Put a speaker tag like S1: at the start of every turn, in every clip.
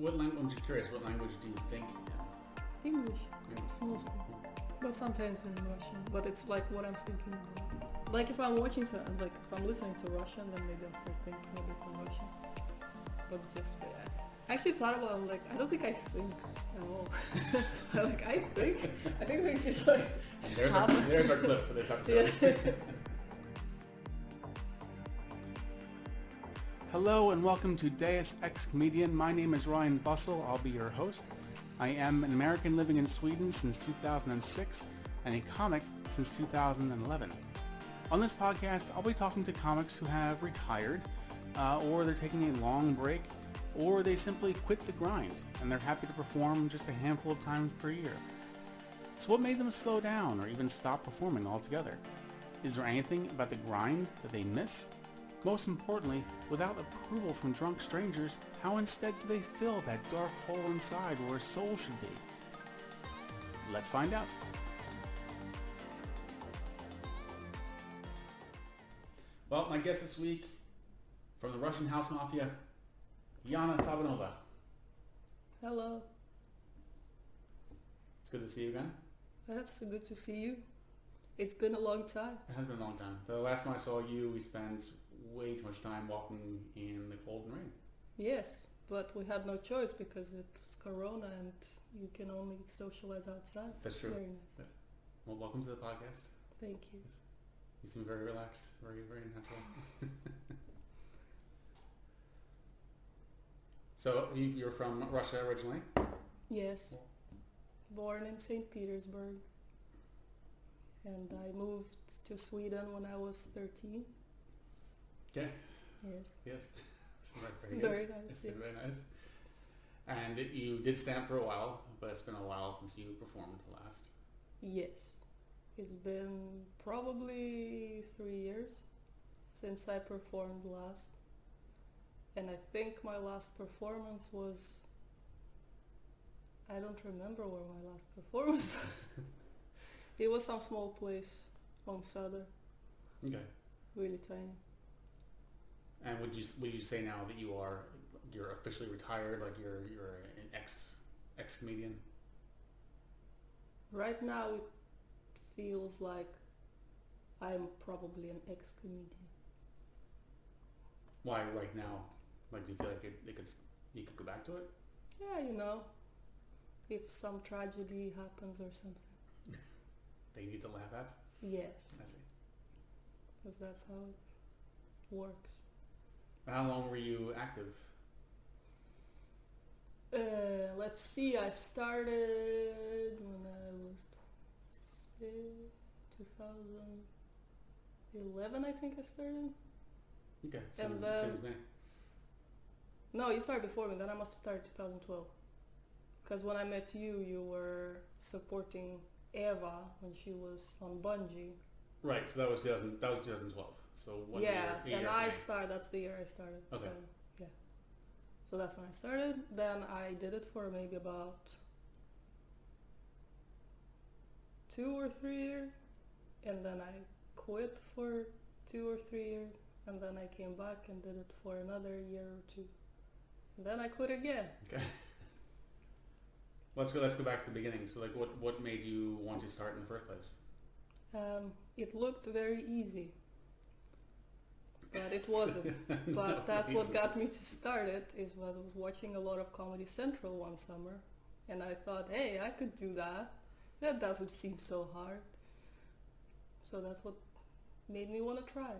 S1: What language? I'm just curious. What language do you think?
S2: English,
S1: English.
S2: mostly. But sometimes in Russian. But it's like what I'm thinking about. Like if I'm watching, some, like if I'm listening to Russian, then maybe I'll start thinking a bit in Russian. But just, uh, I actually thought about it, I'm like, I don't think I think at all. like, I think. I think it's just like,
S1: And there's our, there's our clip for this episode.
S2: yeah.
S3: Hello and welcome to Deus Ex Comedian. My name is Ryan Bussell. I'll be your host. I am an American living in Sweden since 2006 and a comic since 2011. On this podcast, I'll be talking to comics who have retired, uh, or they're taking a long break, or they simply quit the grind and they're happy to perform just a handful of times per year. So what made them slow down or even stop performing altogether? Is there anything about the grind that they miss? Most importantly, without approval from drunk strangers, how instead do they fill that dark hole inside where a soul should be? Let's find out.
S1: Well, my guest this week from the Russian House Mafia, Yana Sabanova.
S2: Hello.
S1: It's good to see you again.
S2: That's good to see you. It's been a long time.
S1: It has been a long time. The last time I saw you, we spent way too much time walking in the cold and rain.
S2: Yes, but we had no choice because it was Corona and you can only socialize outside.
S1: That's true.
S2: Very nice.
S1: Well, welcome to the podcast.
S2: Thank you.
S1: You seem very relaxed, very, very natural. so you, you're from Russia originally.
S2: Yes. Born in St. Petersburg. And I moved to Sweden when I was 13.
S1: Okay.
S2: Yes.
S1: Yes. Very, very.
S2: Very nice. Yeah.
S1: been very nice. And you did stand for a while, but it's been a while since you performed last.
S2: Yes. It's been probably three years since I performed last. And I think my last performance was... I don't remember where my last performance was. it was some small place on Southern,
S1: Okay.
S2: really tiny.
S1: And would you would you say now that you are you're officially retired, like you're you're an ex ex comedian?
S2: Right now it feels like I'm probably an ex-comedian.
S1: Why right now? Like do you feel like it, it could you could go back to it?
S2: Yeah, you know, if some tragedy happens or something.
S1: they need to laugh at?
S2: Yes,
S1: I see.
S2: because that's how it works.
S1: How long were you active?
S2: Uh, let's see, I started when I was uh, 2011, I think I started.
S1: Okay. Same,
S2: And then-
S1: me.
S2: No, you started before me, then I must have started 2012. Because when I met you, you were supporting Eva when she was on Bungie.
S1: Right. So that was 2000, that was 2012. So one
S2: yeah,
S1: year,
S2: and I started, that's the year I started.
S1: Okay.
S2: So, yeah. So that's when I started. Then I did it for maybe about two or three years. And then I quit for two or three years. And then I came back and did it for another year or two. And then I quit again.
S1: Okay. Let's go. Let's go back to the beginning. So, like, what what made you want to start in the first place?
S2: Um, it looked very easy, but it wasn't. but that's what got me to start it. Is I was watching a lot of Comedy Central one summer, and I thought, hey, I could do that. That doesn't seem so hard. So that's what made me want to try.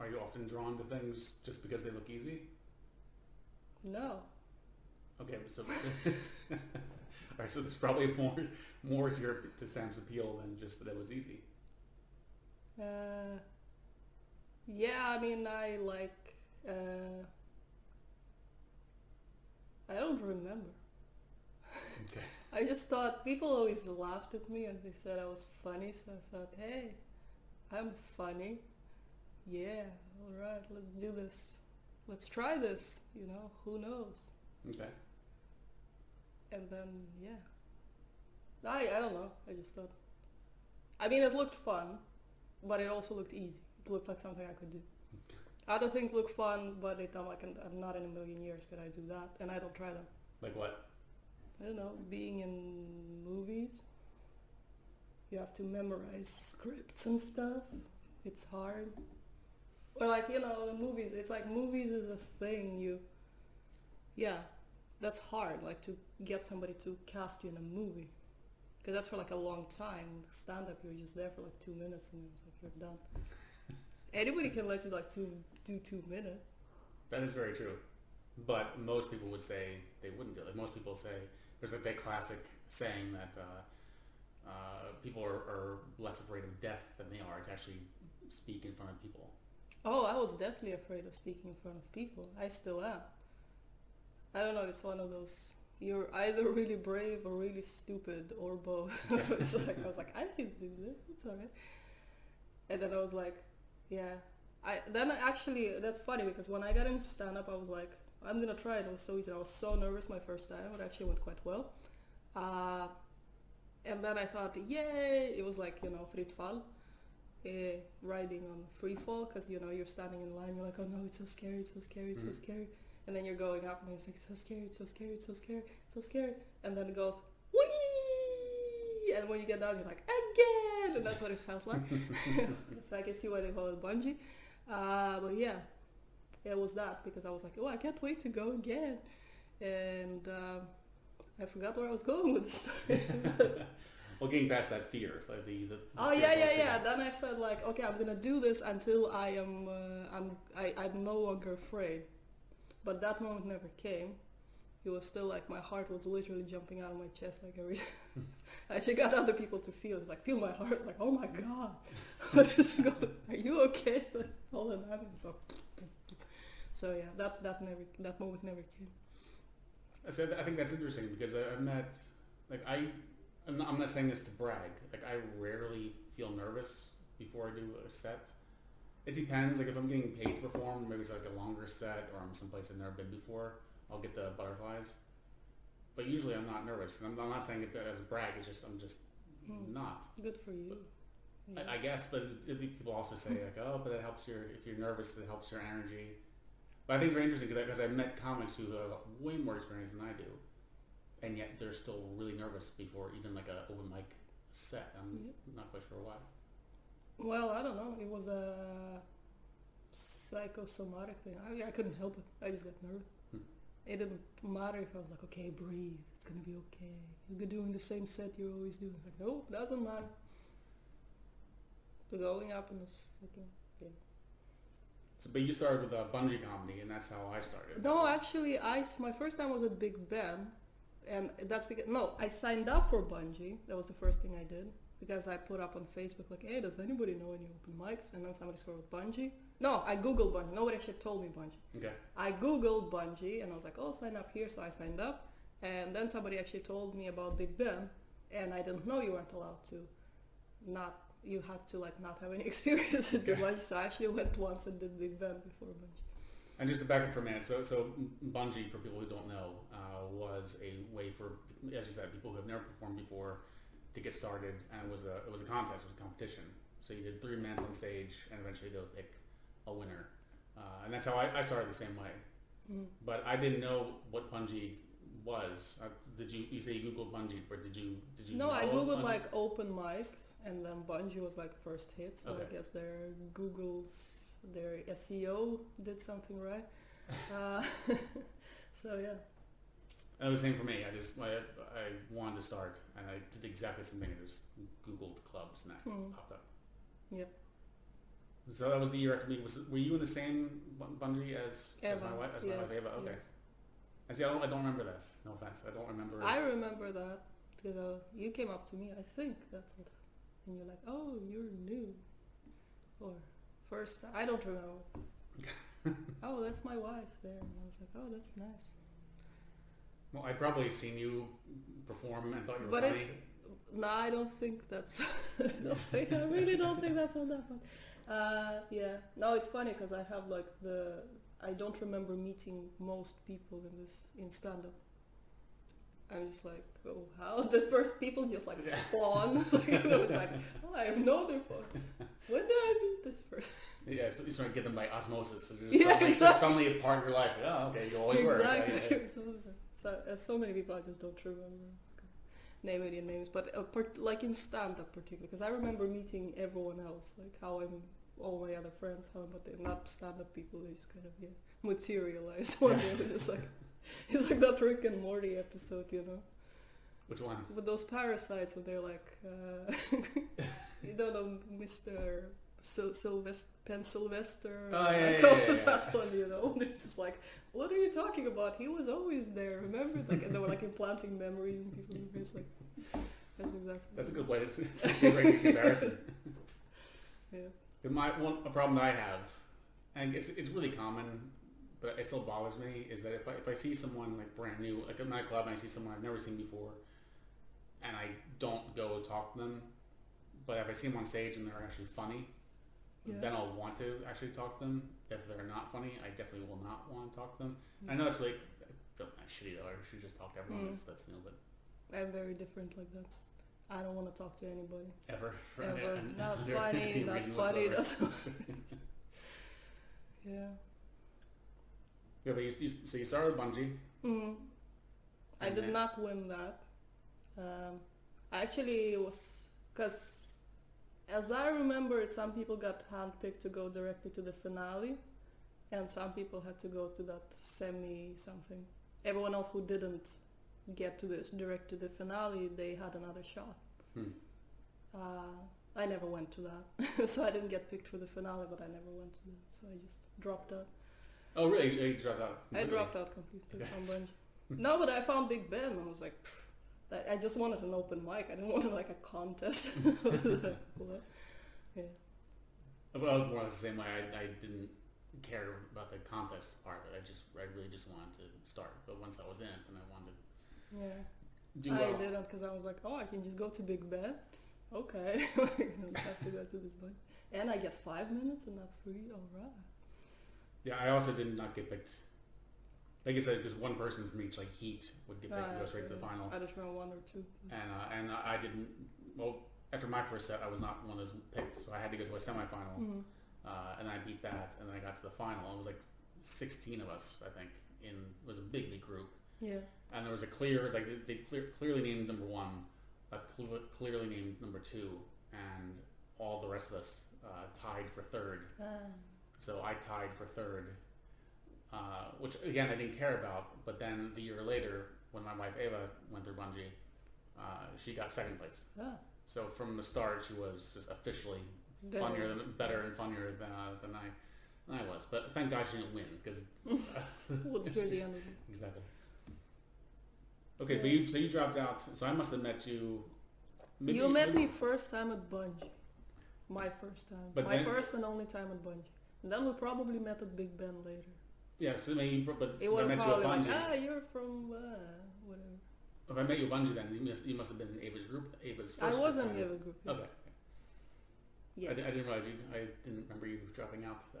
S1: Are you often drawn to things just because they look easy?
S2: No,
S1: Okay, so all right. So there's probably more more to your to Sam's appeal than just that it was easy.
S2: uh, yeah, I mean, I like. Uh, I don't remember.
S1: Okay.
S2: I just thought people always laughed at me and they said I was funny, so I thought, hey, I'm funny. Yeah, all right, let's do this. Let's try this. You know, who knows?
S1: Okay.
S2: And then, yeah, I I don't know. I just thought. I mean, it looked fun, but it also looked easy. It looked like something I could do. Other things look fun, but it, I'm like, I'm not in a million years could I do that, and I don't try them.
S1: Like what?
S2: I don't know, being in movies. You have to memorize scripts and stuff. It's hard. Or like, you know, the movies, it's like movies is a thing. You, yeah, that's hard. Like to get somebody to cast you in a movie. Because that's for like a long time. Stand up, you're just there for like two minutes and it's like you're done. Anybody can let you like two, do two minutes.
S1: That is very true. But most people would say they wouldn't do it. Like most people say, there's a big classic saying that uh, uh, people are, are less afraid of death than they are to actually speak in front of people.
S2: Oh, I was definitely afraid of speaking in front of people. I still am. I don't know, it's one of those you're either really brave or really stupid or both. it's like I was like, I can do this, it's alright. And then I was like, yeah. I then I actually that's funny because when I got into stand up I was like, I'm gonna try it. It was so easy. I was so nervous my first time, but actually went quite well. Uh, and then I thought, yay! It was like you know, free fall, uh, riding on free fall because you know you're standing in line. You're like, oh no, it's so scary, it's so scary, it's
S1: Mhm.
S2: so scary. And then you're going up, and it's like, so scary, it's so scary, it's so scary, so scary. And then it goes, And when you get down, you're like, again! And that's what it felt like. so I can see why they call it bungee. Uh, but yeah, it was that because I was like, oh, I can't wait to go again. And um, I forgot where I was going with the story.
S1: well, getting past that fear, like the, the
S2: oh yeah, yeah, yeah. Then I said like, okay, I'm gonna do this until I am, uh, I'm, I, I'm no longer afraid. But that moment never came. It was still like my heart was literally jumping out of my chest. Like every, I actually got other people to feel. It's like feel my heart. It's like oh my god, what is going? Are you okay? Like, all that. So, so yeah, that that never that moment never came.
S1: So I think that's interesting because I, I'm not like I I'm not, I'm not saying this to brag. Like I rarely feel nervous before I do a set. It depends. Like if I'm getting paid to perform, maybe it's like a longer set or I'm someplace I've never been before. I'll get the butterflies. But usually I'm not nervous, and I'm, I'm not saying it as a brag. It's just I'm just
S2: Hmm.
S1: not.
S2: Good for you. Yeah.
S1: I, I guess, but I think people also say like, oh, but that helps your if you're nervous, it helps your energy. But I think it's very interesting because I've met comics who have way more experience than I do, and yet they're still really nervous before even like a open mic set. I'm not quite sure why.
S2: Well, I don't know. It was a psychosomatic thing. I, I couldn't help it. I just got nervous. It didn't matter if I was like, okay, breathe. It's gonna be okay. You're doing the same set you always do. It's like, nope, it doesn't matter. So going up in this fucking yeah.
S1: So, but you started with a bungee comedy, and that's how I started.
S2: No, actually, I my first time was at Big Ben, and that's because no, I signed up for bungee. That was the first thing I did because I put up on Facebook like, "Hey, does anybody know any open mics?" And then somebody scored bungee. No, I googled bungee. Nobody actually told me bungee.
S1: Okay.
S2: I googled bungee, and I was like, "Oh, sign up here." So I signed up, and then somebody actually told me about Big Ben, and I didn't know you weren't allowed to not. You had to like not have any experience with the
S1: Okay.
S2: bungee. So I actually went once and did Big Ben before bungee.
S1: And just to back up for a minute, so so bungee, for people who don't know, uh, was a way for, as you said, people who have never performed before to get started, and it was a it was a contest, it was a competition. So you did three minutes on stage, and eventually they'll pick a winner, uh, and that's how I, I started the same way.
S2: Mm.
S1: But I didn't know what bungee was. Uh, did you you say you googled bungee, or did you did you?
S2: No, I googled
S1: bungee?
S2: like open mics, and then Bungie was like first hit. So
S1: Okay.
S2: I guess their Google's their SEO did something right. uh, so yeah,
S1: It was the same for me. I just I, I wanted to start, and I did exactly the same thing. I just googled clubs, and that
S2: Hmm.
S1: popped up.
S2: Yep.
S1: So that was the year after me. Was were you in the same bun- bungee as, as my wife? As my wife Eva? Okay.
S2: yes.
S1: I see. I don't, I don't remember that. No offense. I don't remember.
S2: I remember that because uh, you came up to me. I think that's what, and you're like, "Oh, you're new," or first. I don't remember. oh, that's my wife there, and I was like, "Oh, that's nice."
S1: well, I probably seen you perform and thought you were
S2: But
S1: funny.
S2: it's no, I don't think that's. I don't think I really don't think that's on that one. Uh, yeah, no, it's funny because I have like the. I don't remember meeting most people in this in stand up. I'm just like, oh, how the first people just like
S1: Yeah.
S2: spawn. like, it was like, oh, I have known them for. When did I meet this person?
S1: yeah, so you sort of get them by osmosis. So just
S2: Yeah,
S1: suddenly, just
S2: exactly.
S1: suddenly a part of your life. Oh, okay, you always were. Yeah,
S2: exactly.
S1: yeah, yeah.
S2: So, so, uh, so many people I just don't remember name any names, but uh, part, like in stand-up particularly, because I remember meeting everyone else, like how I'm all my other friends, how but they're not stand-up people. They just kind of yeah materialized one day. They're just like it's like that Rick and Morty episode, you know.
S1: Which one?
S2: With those parasites, where they're like, uh, you know, the Mr. Sil- Sylvester, Pencilvester.
S1: Oh, yeah,
S2: I
S1: yeah, yeah, yeah.
S2: that one, you know. And it's just like, what are you talking about? He was always there, remember? Like, and they were like implanting memory in people. It's like, that's exactly.
S1: That's a good way to the comparison.
S2: Yeah.
S1: But my one a problem that I have, and it's, it's really common, but it still bothers me, is that if I, if I see someone like brand new, like I'm at a club and I see someone I've never seen before, and I don't go talk to them, but if I see them on stage and they're actually funny,
S2: Yeah.
S1: then I'll want to actually talk to them. If they're not funny, I definitely will not want to talk to them. I know it's like, I feel kind of shitty though. I should just talk to everyone
S2: Mm.
S1: that's, that's new, but
S2: I'm very different like that. I don't want to talk to anybody.
S1: ever, for
S2: Ever. Not funny, not funny. Yeah.
S1: yeah, but you, you, so you started with bungee.
S2: Mm. I did
S1: then-
S2: not win that. Um, I actually, it was because, as I remember it, some people got handpicked to go directly to the finale, and some people had to go to that semi something. Everyone else who didn't get to this direct to the finale, they had another shot.
S1: Hmm.
S2: Uh, I never went to that, so I didn't get picked for the finale, but I never went to that, so I just dropped out.
S1: Oh, really? You, you dropped out?
S2: I dropped out completely
S1: Yes.
S2: from bungee. No, but I found Big Ben. and I was like, I- just wanted an open mic. I didn't want like a contest. Like. Yeah.
S1: Well, I was more or less the same way. I, I didn't care about the contest part. I just, I really just wanted to start. But once I was in it, then I wanted to do
S2: I
S1: well.
S2: didn't because I was like, oh, I can just go to Big Ben. Okay. I don't have to go to this. And I get five minutes and not three. All right.
S1: Yeah, I also did not get picked. Like I said, just one person from each like heat would get picked to
S2: Ah,
S1: go straight to the final.
S2: I just remember one or two.
S1: And uh, and I didn't. Well, after my first set, I was not one of those picked, so I had to go to a semifinal.
S2: Mhm.
S1: Uh, and I beat that, and then I got to the final. It was like 16 of us, I think. In it was a big, big group.
S2: Yeah.
S1: and there was a clear like they, they clear, clearly named number one, a cl- clearly named number two, and all the rest of us uh, tied for third.
S2: Ah.
S1: So I tied for third, uh, which again I didn't care about. But then the year later, when my wife Ava went through bungee, uh, she got second place.
S2: Ah.
S1: So from the start, she was just officially
S2: Better.
S1: funnier than better and funnier than uh, than I I was. But thank God she didn't win because
S2: Would hear the.
S1: Exactly. Okay, but you so you dropped out. So I must have met you. maybe-
S2: you met me first time at Bungie. My first time.
S1: But
S2: My
S1: then-
S2: first and only time at Bungie. And then we probably met at Big Ben later.
S1: Yeah, so maybe, but
S2: It
S1: I met you at
S2: probably like, ah, you're from uh, whatever.
S1: if I met you at Bungie, then you must you must have been in Ava's group. Ava's first.
S2: I was in the group. Yeah.
S1: Okay.
S2: Yes.
S1: I, didn't realize you. I didn't remember you dropping out. So.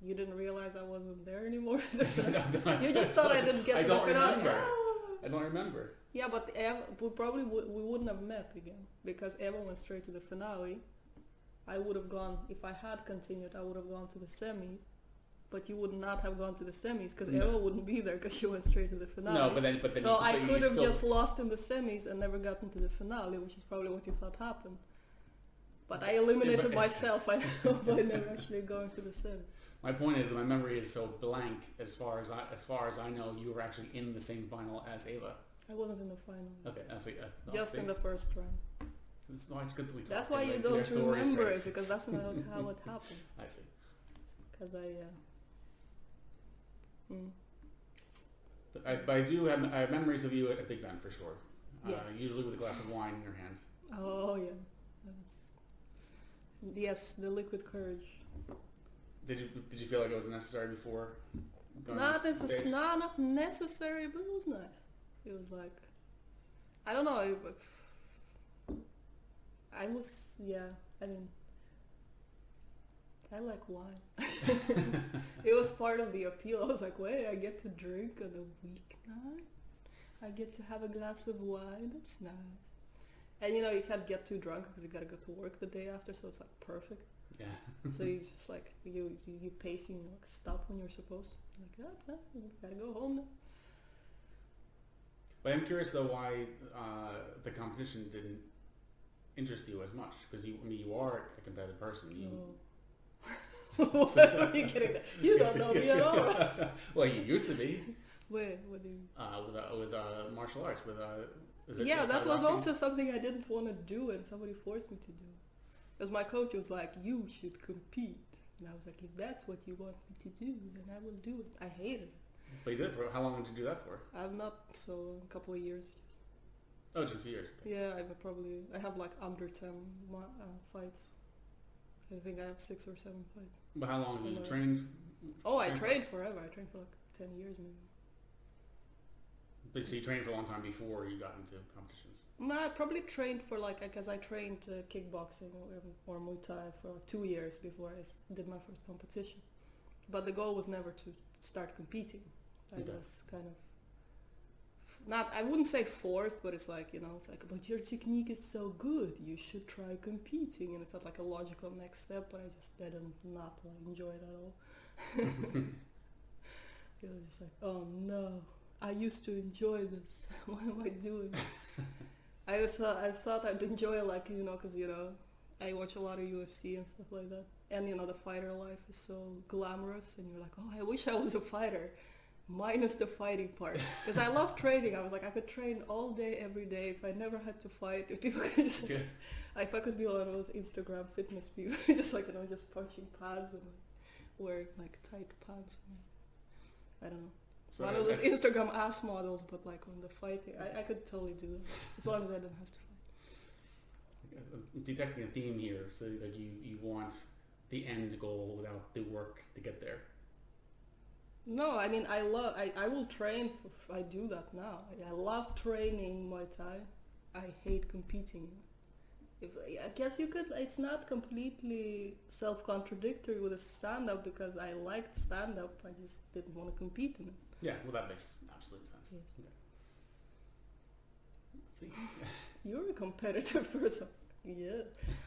S2: You didn't realize I wasn't there anymore.
S1: I don't-
S2: you just thought I didn't get
S1: I don't remember.
S2: Ah.
S1: I don't remember.
S2: Yeah, but Eva, we probably would, we wouldn't have met again because Eva went straight to the finale. I would have gone if I had continued. I would have gone to the semis, but you would not have gone to the semis because
S1: No.
S2: Eva wouldn't be there because she went straight to the finale.
S1: No, but then but then.
S2: so I could have just lost in the semis and never gotten to the finale, which is probably what you thought happened. But I eliminated myself by never actually going to the semis.
S1: My point is, that my memory is so blank. As far as I as far as I know, you were actually in the same final as Ava.
S2: I wasn't in the finals.
S1: Okay, that's like, uh,
S2: Just
S1: see?
S2: in the first round.
S1: It's, no, it's good that we.
S2: That's why you don't remember it because that's not how it happened.
S1: I see.
S2: Because I, uh, mm.
S1: But I, but I do have, I have memories of you at Big Ben for sure.
S2: Yes.
S1: Uh, usually with a glass of wine in your hand.
S2: oh yeah, yes, the liquid courage.
S1: Did you did you feel like it was necessary before?
S2: Not
S1: to the
S2: necess-
S1: stage?
S2: not not necessary, but it was nice. It was like, I don't know. It, I was yeah. I mean, I like wine. it was part of the appeal. I was like, wait, I get to drink on a weeknight. I get to have a glass of wine. That's nice. And you know, you can't get too drunk because you gotta go to work the day after, so it's like perfect.
S1: Yeah.
S2: so you just like you you, you pace, you like stop when you're supposed. to. Like, ah, ah, you gotta go home now.
S1: But I'm curious though why uh, the competition didn't interest you as much because you, I mean, you are a competitive person. You,
S2: what are you kidding? You don't know me at all.
S1: well, you used to be
S2: Wait, what do you?
S1: uh, with uh, with uh, martial arts. With uh,
S2: Yeah, that was also something I didn't want to do, and somebody forced me to do. Because my coach was like, "You should compete," and I was like, "If that's what you want me to do, then I will do it." I hated it.
S1: But you did it for how long did you do that for?
S2: I'm not so a couple of years. Just.
S1: Oh, just a few years. Okay.
S2: Yeah, I've probably I have like under ten uh, fights. I think I have six or seven fights.
S1: But how long have you
S2: Uh,
S1: trained?
S2: Oh, I
S1: trained
S2: forever. I trained for like ten years maybe.
S1: But so you trained for a long time before you got into competitions.
S2: No, I probably trained for like because I trained uh, kickboxing or, or Muay Thai for like two years before I did my first competition. But the goal was never to start competing. I
S1: Okay.
S2: was kind of not. I wouldn't say forced, but it's like you know, it's like, but your technique is so good, you should try competing, and it felt like a logical next step. But I just didn't not like enjoy it at all. it was just like, oh no, I used to enjoy this. what am I doing? I was uh, I thought I'd enjoy it, like you know, because you know, I watch a lot of UFC and stuff like that, and you know, the fighter life is so glamorous, and you're like, oh, I wish I was a fighter, minus the fighting part, because I love training. I was like, I could train all day, every day, if I never had to fight. If people could just,
S1: Okay.
S2: if I could be one of those Instagram fitness people, just like you know, just punching pads and like, wearing like tight pants. And, I don't know.
S1: So
S2: One
S1: I-
S2: of those
S1: I-
S2: Instagram ass models, but like on the fighting, I, I could totally do that as long as I didn't have to fight.
S1: uh, detecting a theme here. So like you, you want the end goal without the work to get there.
S2: No, I mean I love. I, I will train. For, I do that now. I, I love training Muay Thai. I hate competing. If I guess you could. It's not completely self-contradictory with a stand-up because I liked stand-up. I just didn't want to compete in it.
S1: Yeah, well that makes absolute sense.
S2: Yes.
S1: Okay. See,
S2: You're a competitive person. Yeah.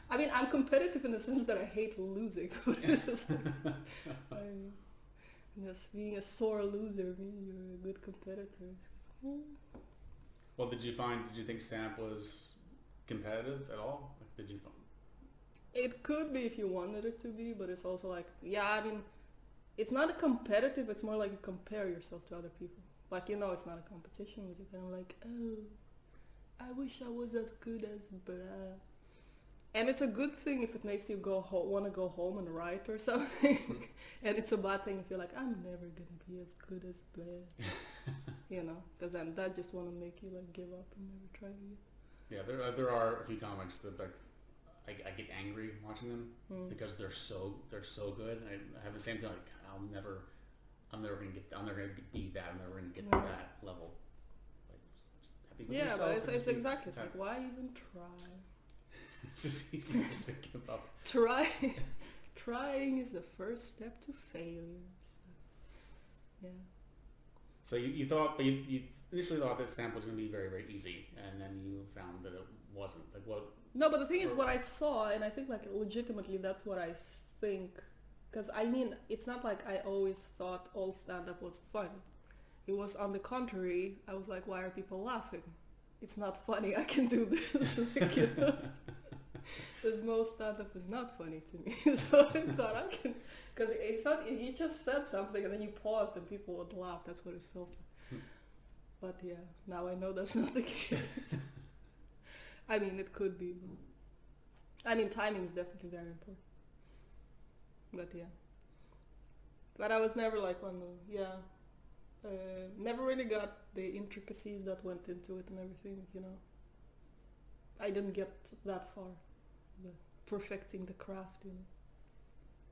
S2: I mean, I'm competitive in the sense that I hate losing. But it's I, just being a sore loser means you're a good competitor.
S1: Well, did you find? Did you think stand-up was competitive at all? Like, did you? Find?
S2: It could be if you wanted it to be, but it's also like, yeah, I mean, it's not a competitive, it's more like you compare yourself to other people. Like, you know, it's not a competition, but you're kind of like, oh, I wish I was as good as blah. And it's a good thing if it makes you go ho- want to go home and write or something. and it's a bad thing if you're like, I'm never going to be as good as blah. you know, because then that just want to make you like give up and never try again.
S1: Yeah, there are, there are a few comics that like I, I get angry watching them
S2: Mm.
S1: because they're so they're so good. I, I have the same feeling like I'll never I'm never gonna get I'm never gonna be that. I'm never gonna get to that level. Like, just happy with
S2: Yeah, but it's, it's exactly. It's like, why even try?
S1: it's just easier just to give up.
S2: Try, trying is the first step to failure. So, yeah.
S1: So you, you thought, but you, you initially thought that sample was going to be very, very easy, and then you found that it wasn't. Like what?
S2: No, but the thing is, what I saw, and I think like legitimately, that's what I think. Because I mean, it's not like I always thought all stand-up was fun. It was on the contrary. I was like, why are people laughing? It's not funny. I can do this. like, you know? Because most stand-up is not funny to me. so I thought I can, because it thought you just said something and then you paused and people would laugh. That's what it felt like. Hmm. But yeah, now I know that's not the case. I mean, it could be. I mean, timing is definitely very important. But yeah. But I was never like one. of- Yeah. Uh, never really got the intricacies that went into it and everything. You know. I didn't get that far. The perfecting the craft. You know.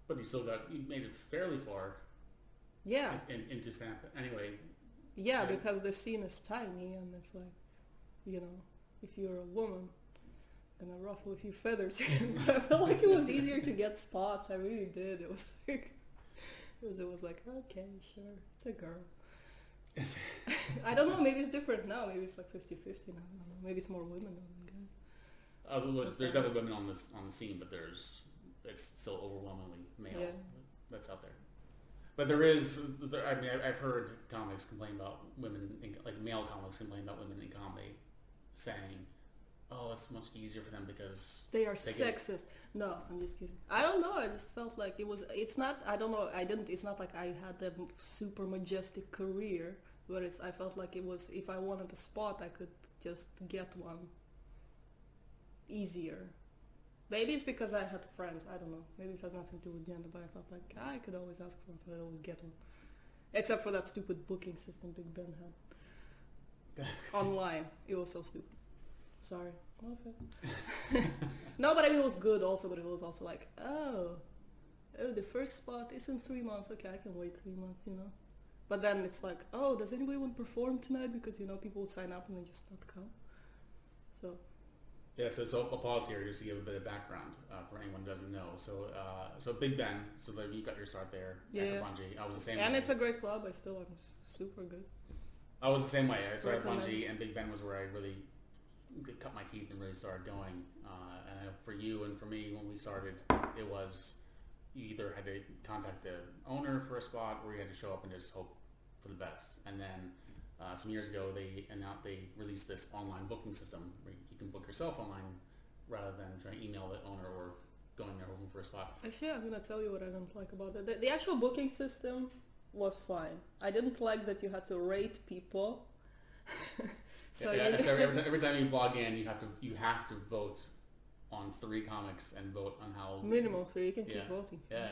S1: But you still got you made it fairly far
S2: Yeah.
S1: in, in, into stamp. Anyway,
S2: Yeah,
S1: Yeah.
S2: because the scene is tiny and it's like, you know, if you're a woman, gonna ruffle a few feathers. but I felt like it was easier to get spots. I really did. It was like, it was, it was like, okay, sure, it's a girl.
S1: it's,
S2: I don't know, maybe it's different now. Maybe it's like 50-50 now. I don't know. Maybe it's more women than guys.
S1: uh, well,
S2: What's
S1: there's
S2: that?
S1: other women on this on the scene, but there's it's still overwhelmingly male.
S2: Yeah.
S1: That's out there. But there is, there, I mean, I- I've heard comics complain about women, in, like male comics complain about women in comedy, saying, "Oh, it's much easier for them because."
S2: They are
S1: They get-
S2: sexist. No, I'm just kidding. I don't know. I just felt like it was. It's not. I don't know. I didn't. It's not like I had a super majestic career, but it's. I felt like it was. If I wanted a spot, I could just get one. Easier. Maybe it's because I had friends. I don't know. Maybe it has nothing to do with gender, but I felt like I could always ask for it. so I'd always get one. Except for that stupid booking system Big Ben had online. It was so stupid. Sorry. Okay. no, but I mean it was good also, but it was also like, oh, oh, the first spot is in three months. Okay, I can wait three months, you know. But then it's like, oh, does anybody want to perform tonight? Because you know people would sign up and they just not come. So
S1: Yeah, so, so I'll pause here just to give a bit of background uh, for anyone who doesn't know. So, uh, so Big Ben, so like you got your start there
S2: Yeah.
S1: at Bungie. I was the same
S2: and
S1: way.
S2: it's a great club. I still am super good.
S1: I was the same way. I started
S2: Recommend.
S1: Bungie, and Big Ben was where I really cut my teeth and really started going. Uh, and for you and for me, when we started, it was you either had to contact the owner for a spot, or you had to show up and just hope for the best. And then uh, some years ago, they announced they released this online booking system where you can book yourself online rather than trying to email the owner or going there hoping for a spot.
S2: Actually, I'm gonna tell you what I didn't like about it. The, the actual booking system was fine. I didn't like that you had to rate people. so
S1: yeah, so every, every, time, every time you log in, you have to you have to vote on three comics and vote on how
S2: minimal three. You can keep
S1: Yeah.
S2: voting.
S1: Yeah,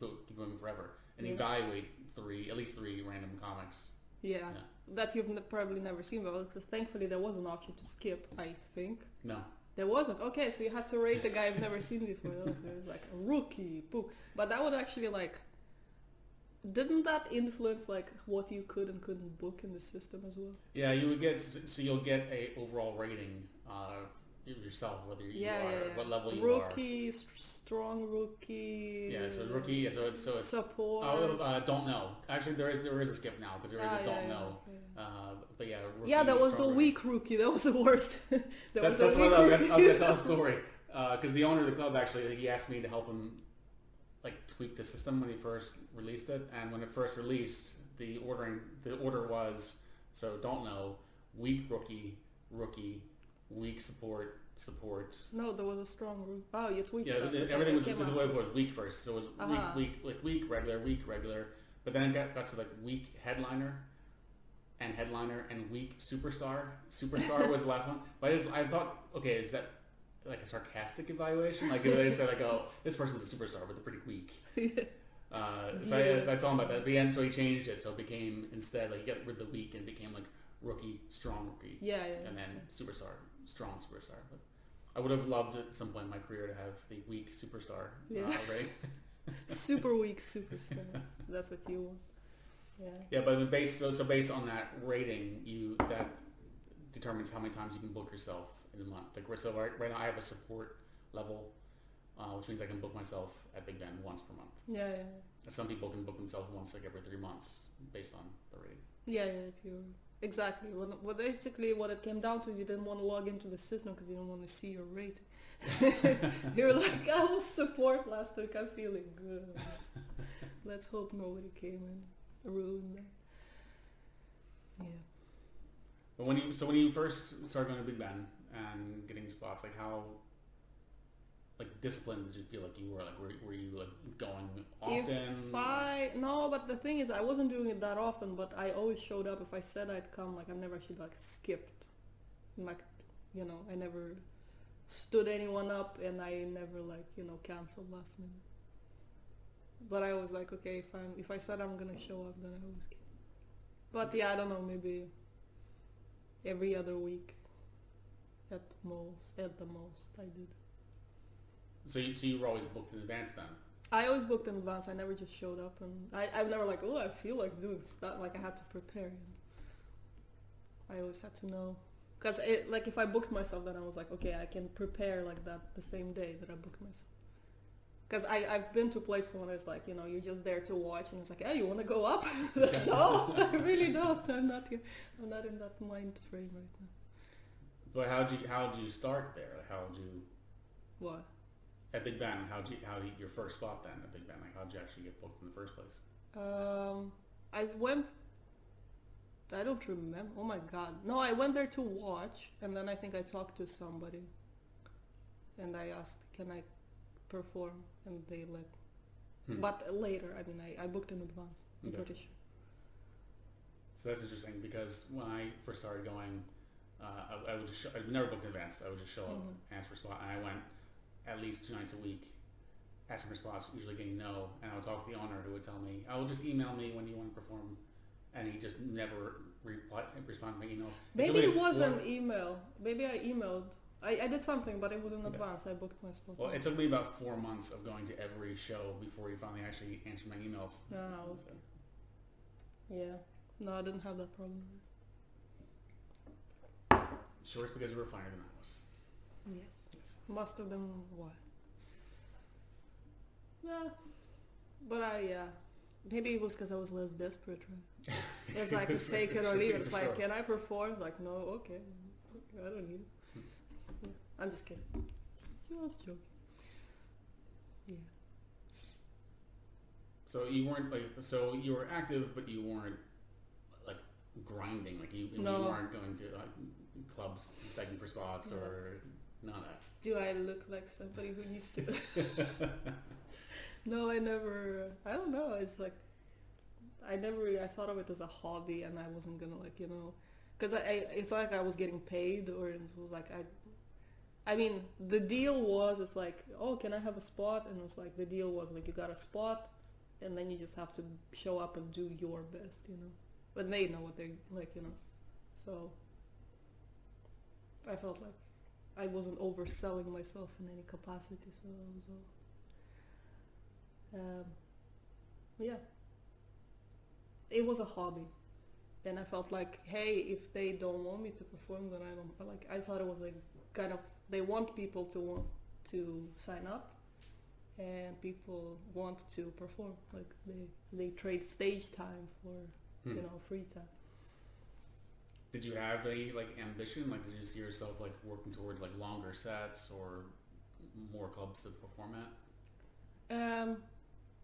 S1: vote- keep going forever, and
S2: Yeah.
S1: evaluate three, at least three random comics.
S2: Yeah,
S1: Yeah.
S2: that you've n- probably never seen before. Because thankfully there was an option to skip. I think
S1: No,
S2: there wasn't. Okay, so you had to rate the guy I've never seen before. That was, it was like a rookie, boo. But that would actually like. Didn't that influence like what you could and couldn't book in the system as well?
S1: yeah, you would get so you'll get a overall rating uh, yourself, whether you
S2: Yeah,
S1: are
S2: yeah, yeah.
S1: what level you are.
S2: rookie, st- strong rookie.
S1: Yeah, so rookie. Yeah, so it's so it's.
S2: support.
S1: Oh, uh, don't know. Actually, there is there is a skip now because there is
S2: Ah,
S1: a don't know. Uh, but yeah, rookie,
S2: yeah, that was
S1: strong
S2: a weak rookie. That was the worst. that
S1: That's,
S2: was
S1: that's
S2: a
S1: what
S2: weak
S1: I was, I
S2: rookie.
S1: was gonna tell a story because the owner of the club actually he asked me to help him tweak the system when he first released it, and when it first released, the ordering the order was so don't know weak rookie rookie weak support support.
S2: No, there was a strong rookie. Oh, you tweaked
S1: Yeah, the- everything was the way it was weak first, so it was
S2: Uh-huh.
S1: weak weak like weak regular weak regular, but then it got, got to like weak headliner. And headliner and weak superstar. Superstar was the last one. But I, just, I thought, okay, is that like a sarcastic evaluation? Like if they say like, oh, this person's a superstar, but they're pretty weak. Uh, so
S2: Yes.
S1: I, I told him about that. At the end, so he changed it. So it became instead like he got rid of the weak and became like rookie, strong rookie,
S2: yeah, yeah.
S1: and then superstar, strong superstar. But I would have loved at some point in my career to have the weak superstar
S2: Yeah.
S1: uh, rating.
S2: super weak superstar. That's what you want. Yeah.
S1: Yeah, but based so, so based on that rating, you that determines how many times you can book yourself in a month. Like so right, right now I have a support level, uh, which means I can book myself at Big Ben once per month.
S2: Yeah, yeah.
S1: And some people can book themselves once like every three months based on the rate.
S2: Yeah, yeah, if you exactly. Well, well, basically, what it came down to, you didn't want to log into the system because you didn't want to see your rate. You're like, I was support last week. I'm feeling good. Let's hope nobody came and ruined that. Yeah.
S1: But when you so when you first started going to Big Ben and getting spots, like how like disciplined did you feel like you were? Like were, were you like going often?
S2: If I no, but the thing is, I wasn't doing it that often. But I always showed up. If I said I'd come, like I've never actually like skipped. Like, you know, I never stood anyone up, and I never like you know canceled last minute. But I was like, okay, if I'm if I said I'm gonna show up, then I always keep. But yeah, I don't know, maybe every other week, at most, at the most, I did.
S1: So you so you were always booked in advance then.
S2: I always booked in advance. I never just showed up, and I, I've never like, oh, I feel like doing that. Like I had to prepare. I always had to know, because like if I booked myself, then I was like, okay, I can prepare like that the same day that I booked myself. Because I I've been to places when it's like you know you're just there to watch, and it's like, hey, you want to go up? no, I really don't. I'm not here. I'm not in that mind frame right now.
S1: But how did you how did you start there? Like how did you
S2: What?
S1: at Big Ben? How did you how did your first spot then at Big Ben? Like how did you actually get booked in the first place?
S2: Um, I went. I don't remember. Oh my god! No, I went there to watch, and then I think I talked to somebody, and I asked, "Can I perform?" And they let.
S1: Hmm.
S2: But later, I mean, I, I booked in advance. I'm
S1: Okay.
S2: pretty sure.
S1: So that's interesting because when I first started going, uh, I, I would just show, I'd never booked in advance. I would just show up,
S2: Mhm.
S1: ask for a spot, and I went at least two nights a week, asking for spots, usually getting no, and I would talk to the owner who would tell me, "I will just email me when you want to perform," and he just never reply, responded to my emails.
S2: Maybe it was an email. Maybe I emailed. I, I did something, but it was in advance. I booked my spot.
S1: Well, it took me about four months of going to every show before he finally actually answered my emails.
S2: No, I was-
S1: So,
S2: yeah. No, I didn't have that problem.
S1: Sure, it's because you were finer than I was.
S2: Yes.
S1: Yes.
S2: Must have been why. Yeah. But I, yeah. Maybe it was because I was less desperate, right? It's like, I could take it or leave it. It's like, can I perform? It's like, no, okay. I don't need it. Yeah. I'm just kidding. Just joking. Yeah.
S1: So you weren't like so you were active, but you weren't like grinding. Like you,
S2: No.
S1: you weren't going to like clubs begging for spots or none of that.
S2: Do I look like somebody who used to? no, I never. I don't know. It's like I never. Really, I thought of it as a hobby, and I wasn't gonna like you know, because I, I. It's like I was getting paid, or it was like I. I mean, the deal was it's like, oh, can I have a spot? And it was like the deal was like you got a spot, and then you just have to show up and do your best, you know. But they know what they like, you know. So I felt like I wasn't overselling myself in any capacity, so it was all. Um, yeah. It was a hobby, and I felt like, hey, if they don't want me to perform, then I don't. Like I thought it was like kind of they want people to want to sign up, and people want to perform. Like they they trade stage time for
S1: Hmm.
S2: you know free time.
S1: Did you have any like ambition? Like did you see yourself like working toward like longer sets or more clubs to perform at?
S2: Um,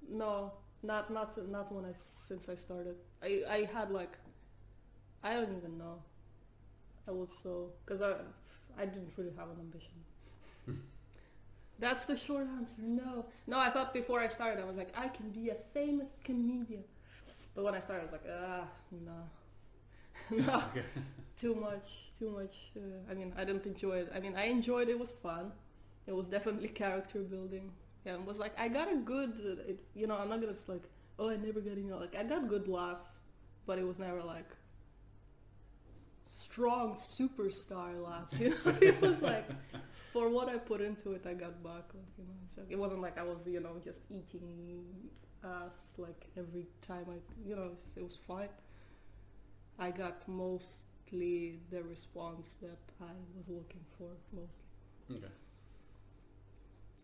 S2: no, not not not when I since I started. I I had like, I don't even know. I was so because I I didn't really have an ambition. That's the short answer. No, no. I thought before I started, I was like, I can be a famous comedian. But when I started, I was like, ah, no, no,
S1: Okay.
S2: too much, too much. Uh, I mean, I didn't enjoy it. I mean, I enjoyed it. It was fun. It was definitely character building. Yeah, and was like, I got a good, uh, it, you know, I'm not gonna like, oh, I never got, you know, like, I got good laughs, but it was never like strong superstar laughs, you know. it was like, for what I put into it, I got back, like, you know. So it wasn't like I was, you know, just eating ass like every time I, you know, it was, it was fine. I got mostly the response that I was looking for, mostly.
S1: Okay.